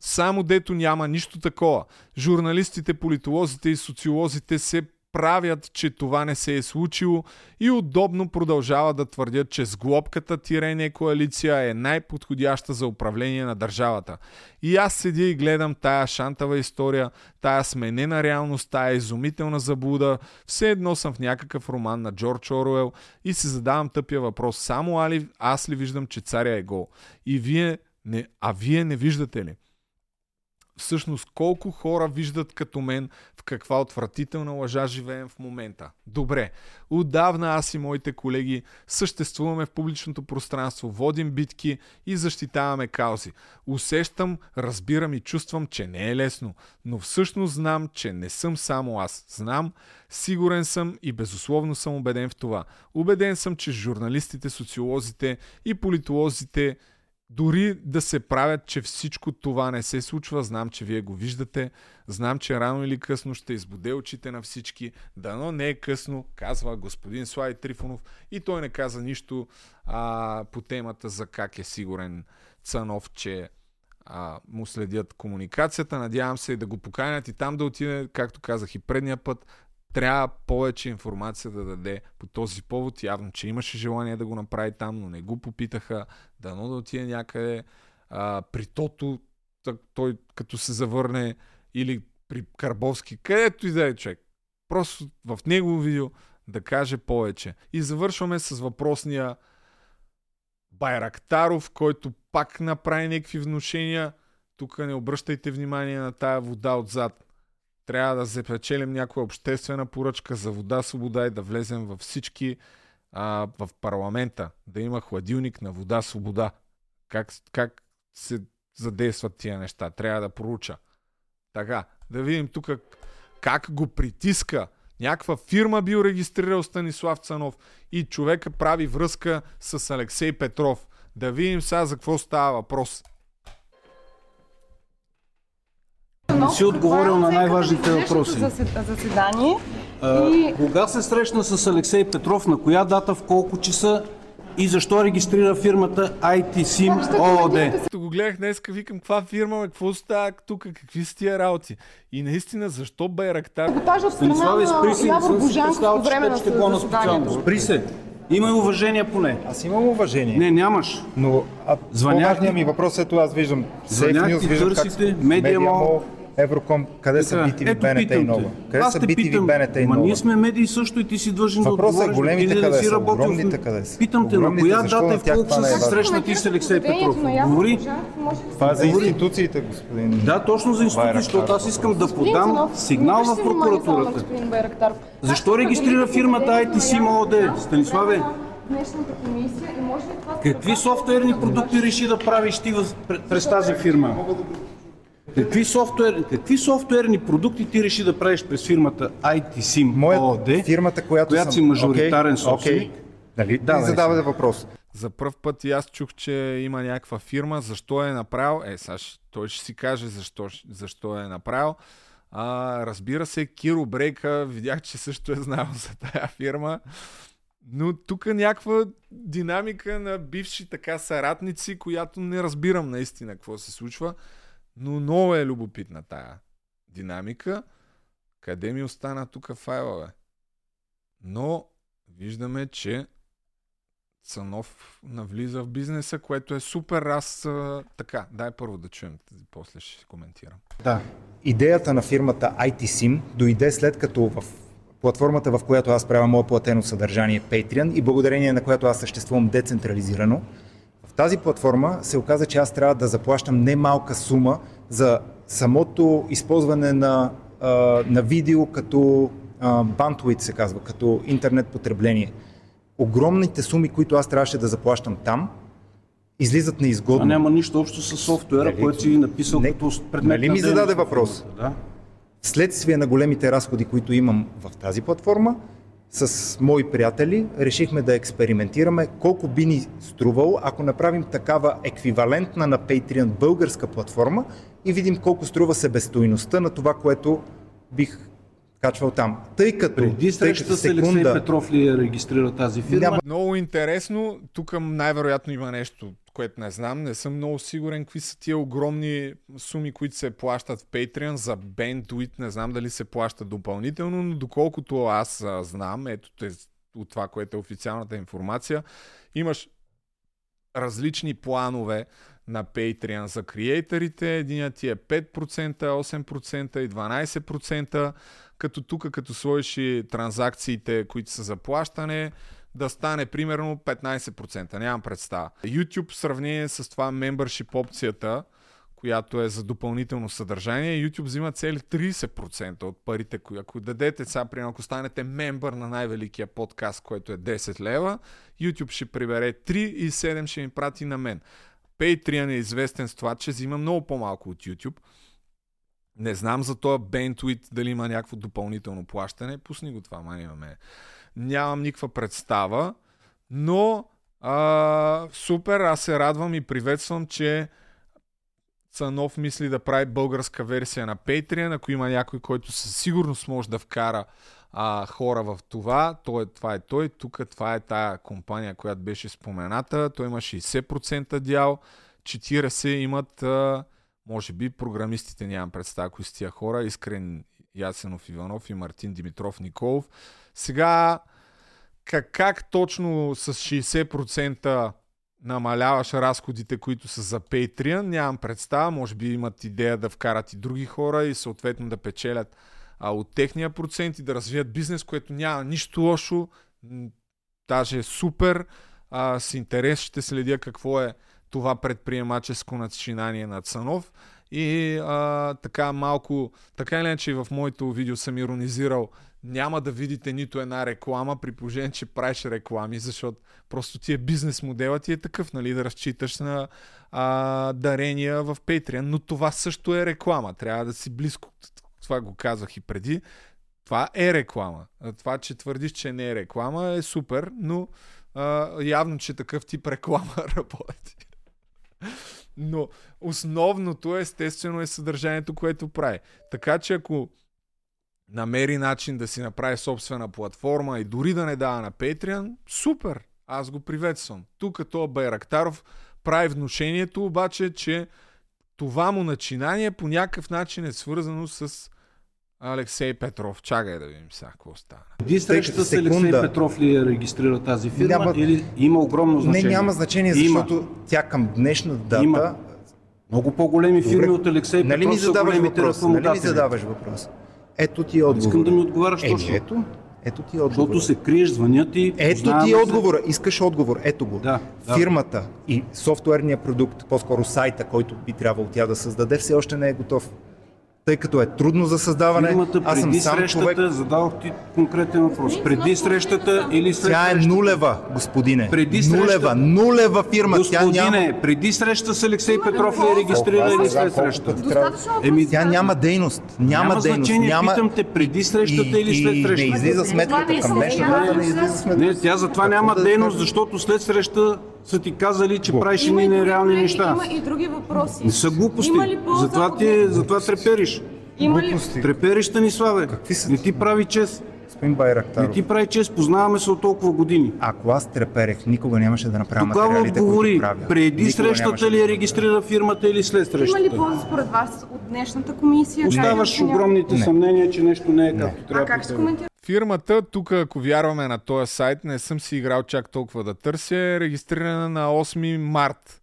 Само дето няма нищо такова. Журналистите, политолозите и социолозите се правят, че това не се е случило и удобно продължават да твърдят, че сглобката тирение коалиция е най-подходяща за управление на държавата. И аз седя и гледам тая шантава история, тая сменена реалност, тая изумителна заблуда, все едно съм в някакъв роман на Джордж Оруел и си задавам тъпия въпрос, само али аз ли виждам, че царя е гол? И вие не, а вие не виждате ли? Всъщност колко хора виждат като мен в каква отвратителна лъжа живеем в момента. Добре, отдавна аз и моите колеги съществуваме в публичното пространство, водим битки и защитаваме каузи. Усещам, разбирам и чувствам, че не е лесно, но всъщност знам, че не съм само аз. Знам, сигурен съм и безусловно съм убеден в това. Убеден съм, че журналистите, социолозите и политолозите дори да се правят, че всичко това не се случва, знам, че вие го виждате, знам, че рано или късно ще избуде очите на всички, дано не е късно, казва господин Слави Трифонов. И той не каза нищо а, по темата за как е сигурен Цанов, че а, му следят комуникацията. Надявам се и да го поканят и там да отиде, както казах и предния път, трябва повече информация да даде по този повод. Явно, че имаше желание да го направи там, но не го попитаха. Дано да отиде някъде а, при Тото, той като се завърне или при Карбовски, където и да е човек. Просто в негово видео да каже повече. И завършваме с въпросния Байрактаров, който пак направи някакви внушения. Тук не обръщайте внимание на тая вода отзад трябва да запечелим някоя обществена поръчка за вода, свобода и да влезем във всички а, в парламента, да има хладилник на вода, свобода. Как, как се задействат тия неща? Трябва да проуча. Така, да видим тук как го притиска. Някаква фирма бил регистрирал Станислав Цанов и човека прави връзка с Алексей Петров. Да видим сега за какво става въпрос. Не си отговорил на най-важните въпроси. заседание. А, и... Кога се срещна с Алексей Петров, на коя дата, в колко часа и защо регистрира фирмата ITSIM ООД? Като го гледах днес, викам, каква фирма, какво става тук, какви са тия работи? И наистина, защо Байрактар? Не съм си представил, че ще по на специално. Спри се. Има уважение поне. Аз имам уважение. Не, нямаш. Но а, по-важният ми въпрос е това, аз виждам Safe News, виждам как Медиамол, Евроком, къде са BTV, БНТ и Нова? Къде са BTV, БНТ и Нова? ние сме медии също и ти си длъжен да отговориш. Въпросът е големите къде са, огромните къде са. Питам те, на коя дата е в колко се срещна ти с Алексей Петров? Говори. Това е за институциите, господин Да, точно за институциите, защото аз искам да подам сигнал в прокуратурата. Защо регистрира фирмата ITC МОД, Станиславе? днешната комисия и може ли това... Какви софтуерни продукти реши да правиш ти през тази фирма? Какви, софтуер, какви софтуерни продукти ти реши да правиш през фирмата ITSIM Моя ООД, фирмата, която, която съм... си мажоритарен okay, собственик? Okay. Нали? Да, задавате въпрос. За първ път и аз чух, че има някаква фирма. Защо е направил? Е, сега той ще си каже защо, защо е направил. А, разбира се, Киро Брейка, видях, че също е знал за тая фирма. Но тук някаква динамика на бивши така саратници, която не разбирам наистина какво се случва. Но много е любопитна тая динамика. Къде ми остана тук файла, бе? Но виждаме, че Цанов навлиза в бизнеса, което е супер. Аз така, дай първо да чуем, после ще коментирам. Да. Идеята на фирмата ITSIM дойде след като в платформата, в която аз правя мое платено съдържание Patreon и благодарение на която аз съществувам децентрализирано, тази платформа се оказа, че аз трябва да заплащам немалка сума за самото използване на, на видео като бантуит се казва, като интернет потребление. Огромните суми, които аз трябваше да заплащам там, излизат неизгодно. А няма нищо общо с софтуера, нали, който си написал не, като предмет Нали ми зададе въпрос? Да? Следствие на големите разходи, които имам в тази платформа, с мои приятели решихме да експериментираме колко би ни струвало, ако направим такава еквивалентна на Patreon българска платформа и видим колко струва себестойността на това, което бих качвал там. Тъй като... Преди срещата с Алексей Петров ли регистрира тази фирма? Няма... Много интересно. Тук най-вероятно има нещо, което не знам. Не съм много сигурен какви са тия огромни суми, които се плащат в Patreon за Bandwidth. Не знам дали се плащат допълнително, но доколкото аз а, знам, ето те, от това, което е официалната информация, имаш различни планове на Patreon за креаторите. Единият ти е 5%, 8% и 12%, като тук, като сложиш и транзакциите, които са за плащане, да стане примерно 15%. Нямам представа. YouTube в сравнение с това membership опцията, която е за допълнително съдържание, YouTube взима цели 30% от парите, които ако дадете сега, примерно, ако станете мембър на най-великия подкаст, който е 10 лева, YouTube ще прибере 3 и 7 ще ми прати на мен. Patreon е известен с това, че взима много по-малко от YouTube. Не знам за този бентуит дали има някакво допълнително плащане. Пусни го това, май имаме. Нямам никаква представа, но а, супер, аз се радвам и приветствам, че Цанов мисли да прави българска версия на Patreon, ако има някой, който със сигурност може да вкара а, хора в това. Той, това е той. Тук това е тая компания, която беше спомената. Той има 60% дял. 40 имат, а, може би, програмистите, нямам представа кои са тия хора. Искрен Ясенов Иванов и Мартин Димитров Николов. Сега, как, как точно с 60% намаляваш разходите, които са за Patreon, нямам представа. Може би имат идея да вкарат и други хора и съответно да печелят а, от техния процент и да развият бизнес, което няма нищо лошо, даже е супер. А, с интерес ще следя какво е това предприемаческо начинание на Цанов. И а, така малко, така или иначе в моето видео съм иронизирал, няма да видите нито една реклама, при положение, че правиш реклами, защото просто ти е бизнес моделът ти е такъв, нали, да разчиташ на а, дарения в Patreon, но това също е реклама. Трябва да си близко това го казах и преди, това е реклама. Това, че твърдиш, че не е реклама, е супер, но а, явно, че такъв тип реклама работи. Но основното естествено е съдържанието, което прави. Така че ако намери начин да си направи собствена платформа и дори да не дава на Patreon, супер! Аз го приветствам. Тук като Байрактаров прави внушението обаче, че това му начинание по някакъв начин е свързано с Алексей Петров. Чакай да видим сега какво стана. Преди срещата с Алексей Петров ли е регистрира тази фирма няма, или има огромно значение? Не, няма значение, защото има. тя към днешна дата... Има. Много по-големи фирми Добре. от Алексей нали Петров ми задаваш въпрос? Нали ми задаваш въпрос? Ето ти е отговор. Искам да ми отговаряш е, точно. Ето, ето ти е отговор. Защото се криеш, звънят и... Ето ти е отговора. Искаш отговор. Ето го. Да, Фирмата да. и софтуерния продукт, по-скоро сайта, който би трябвало тя да създаде, все още не е готов тъй като е трудно за създаване. Фирмата аз съм сам срещата, човек. задавах ти конкретен въпрос. Преди срещата или след Тя е нулева, господине. Преди нулева, срещата... нулева фирма. Господине, тя няма... преди среща с Алексей Петров ли е регистрира или след срещата? Еми, тя няма дейност. Няма, няма дейност. Значение, няма... питам те преди срещата и, или след срещата. И не излиза сметката към днешна дата. Не, тя затова няма дейност, защото след среща са ти казали, че правиш едни нереални неща. Има и други въпроси. Не са глупости. Затова, ти, затова трепериш. Има ли... Трепериш, Станиславе. Какви са? Не ти прави чест. Господин Байрактаров. Не ти прави чест, познаваме се от толкова години. Ако аз треперех, никога нямаше да направя Тогава материалите, отговори, които правя. преди никога срещата ли е регистрира фирмата или след срещата? Има ли полза според вас от днешната комисия? Оставаш огромните не. съмнения, че нещо не е както не. трябва. А как ще коментирате? Фирмата, тук ако вярваме на този сайт, не съм си играл чак толкова да търся, е регистрирана на 8 март.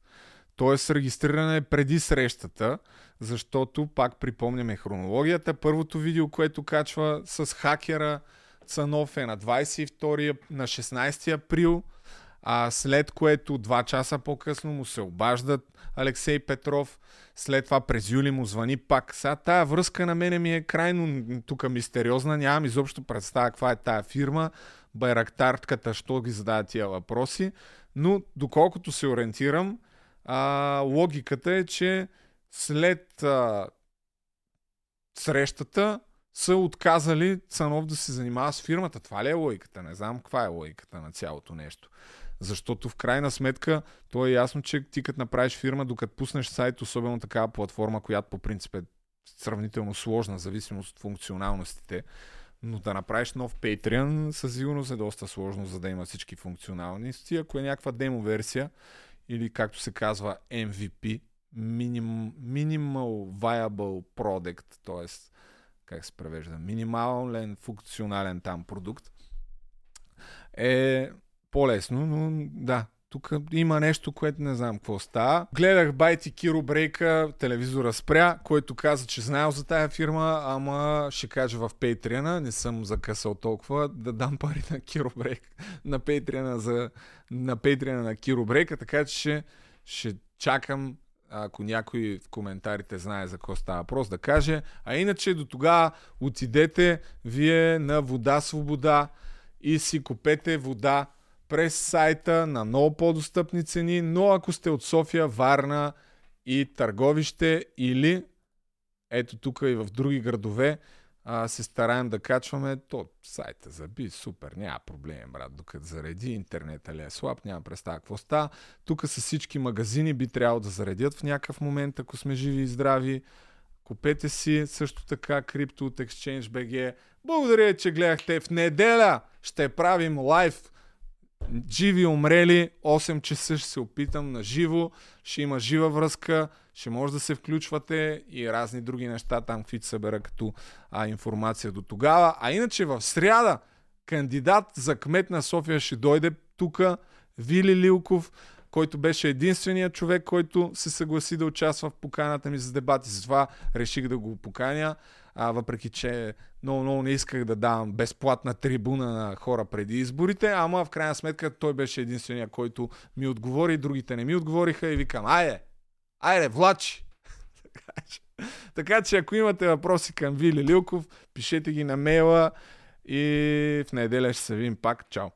Тоест регистрирана е преди срещата, защото пак припомняме хронологията. Първото видео, което качва с хакера Цанов е на 22 на 16 април, а след което два часа по-късно му се обаждат Алексей Петров, след това през юли му звъни пак. Сега тая връзка на мене ми е крайно тук мистериозна, нямам изобщо представя каква е тая фирма, Байрактартката, що ги задава тия въпроси, но доколкото се ориентирам, а, логиката е, че след а, срещата са отказали Цанов да се занимава с фирмата. Това ли е логиката? Не знам каква е логиката на цялото нещо. Защото в крайна сметка то е ясно, че ти като направиш фирма, докато пуснеш сайт, особено такава платформа, която по принцип е сравнително сложна, зависимост от функционалностите, но да направиш нов Patreon със сигурност е доста сложно, за да има всички функционалности. Ако е някаква демо версия или както се казва MVP, Minim, Minimal Viable Product, т.е. как се превежда, минимален функционален там продукт, е по-лесно, но да, тук има нещо, което не знам какво става. Гледах Байти Киро Брейка, телевизора спря, който каза, че знаел за тая фирма, ама ще каже в Пейтриана, не съм закъсал толкова, да дам пари на Киро Брейк, на Пейтриана, за, на Пейтриана на Киро Брейка, така че ще, ще чакам ако някой в коментарите знае за какво става въпрос, да каже. А иначе до тогава отидете вие на Вода Свобода и си купете вода през сайта на много по-достъпни цени, но ако сте от София, Варна и Търговище или ето тук и в други градове, а, се стараем да качваме, то сайта заби, супер, няма проблем, брат, докато зареди, интернета ли е слаб, няма представа какво става. Тук с всички магазини би трябвало да заредят в някакъв момент, ако сме живи и здрави. Купете си също така крипто от Exchange BG. Благодаря, че гледахте в неделя. Ще правим лайв живи умрели, 8 часа ще се опитам на живо, ще има жива връзка, ще може да се включвате и разни други неща там, каквито събера като а, информация до тогава. А иначе в сряда кандидат за кмет на София ще дойде тук, Вили Лилков, който беше единственият човек, който се съгласи да участва в поканата ми за дебати. Затова реших да го поканя а, въпреки че много, много не исках да давам безплатна трибуна на хора преди изборите, ама в крайна сметка той беше единствения, който ми отговори, другите не ми отговориха и викам, айде, айде, влачи! така че ако имате въпроси към Вили Лилков, пишете ги на мейла и в неделя ще се видим пак. Чао!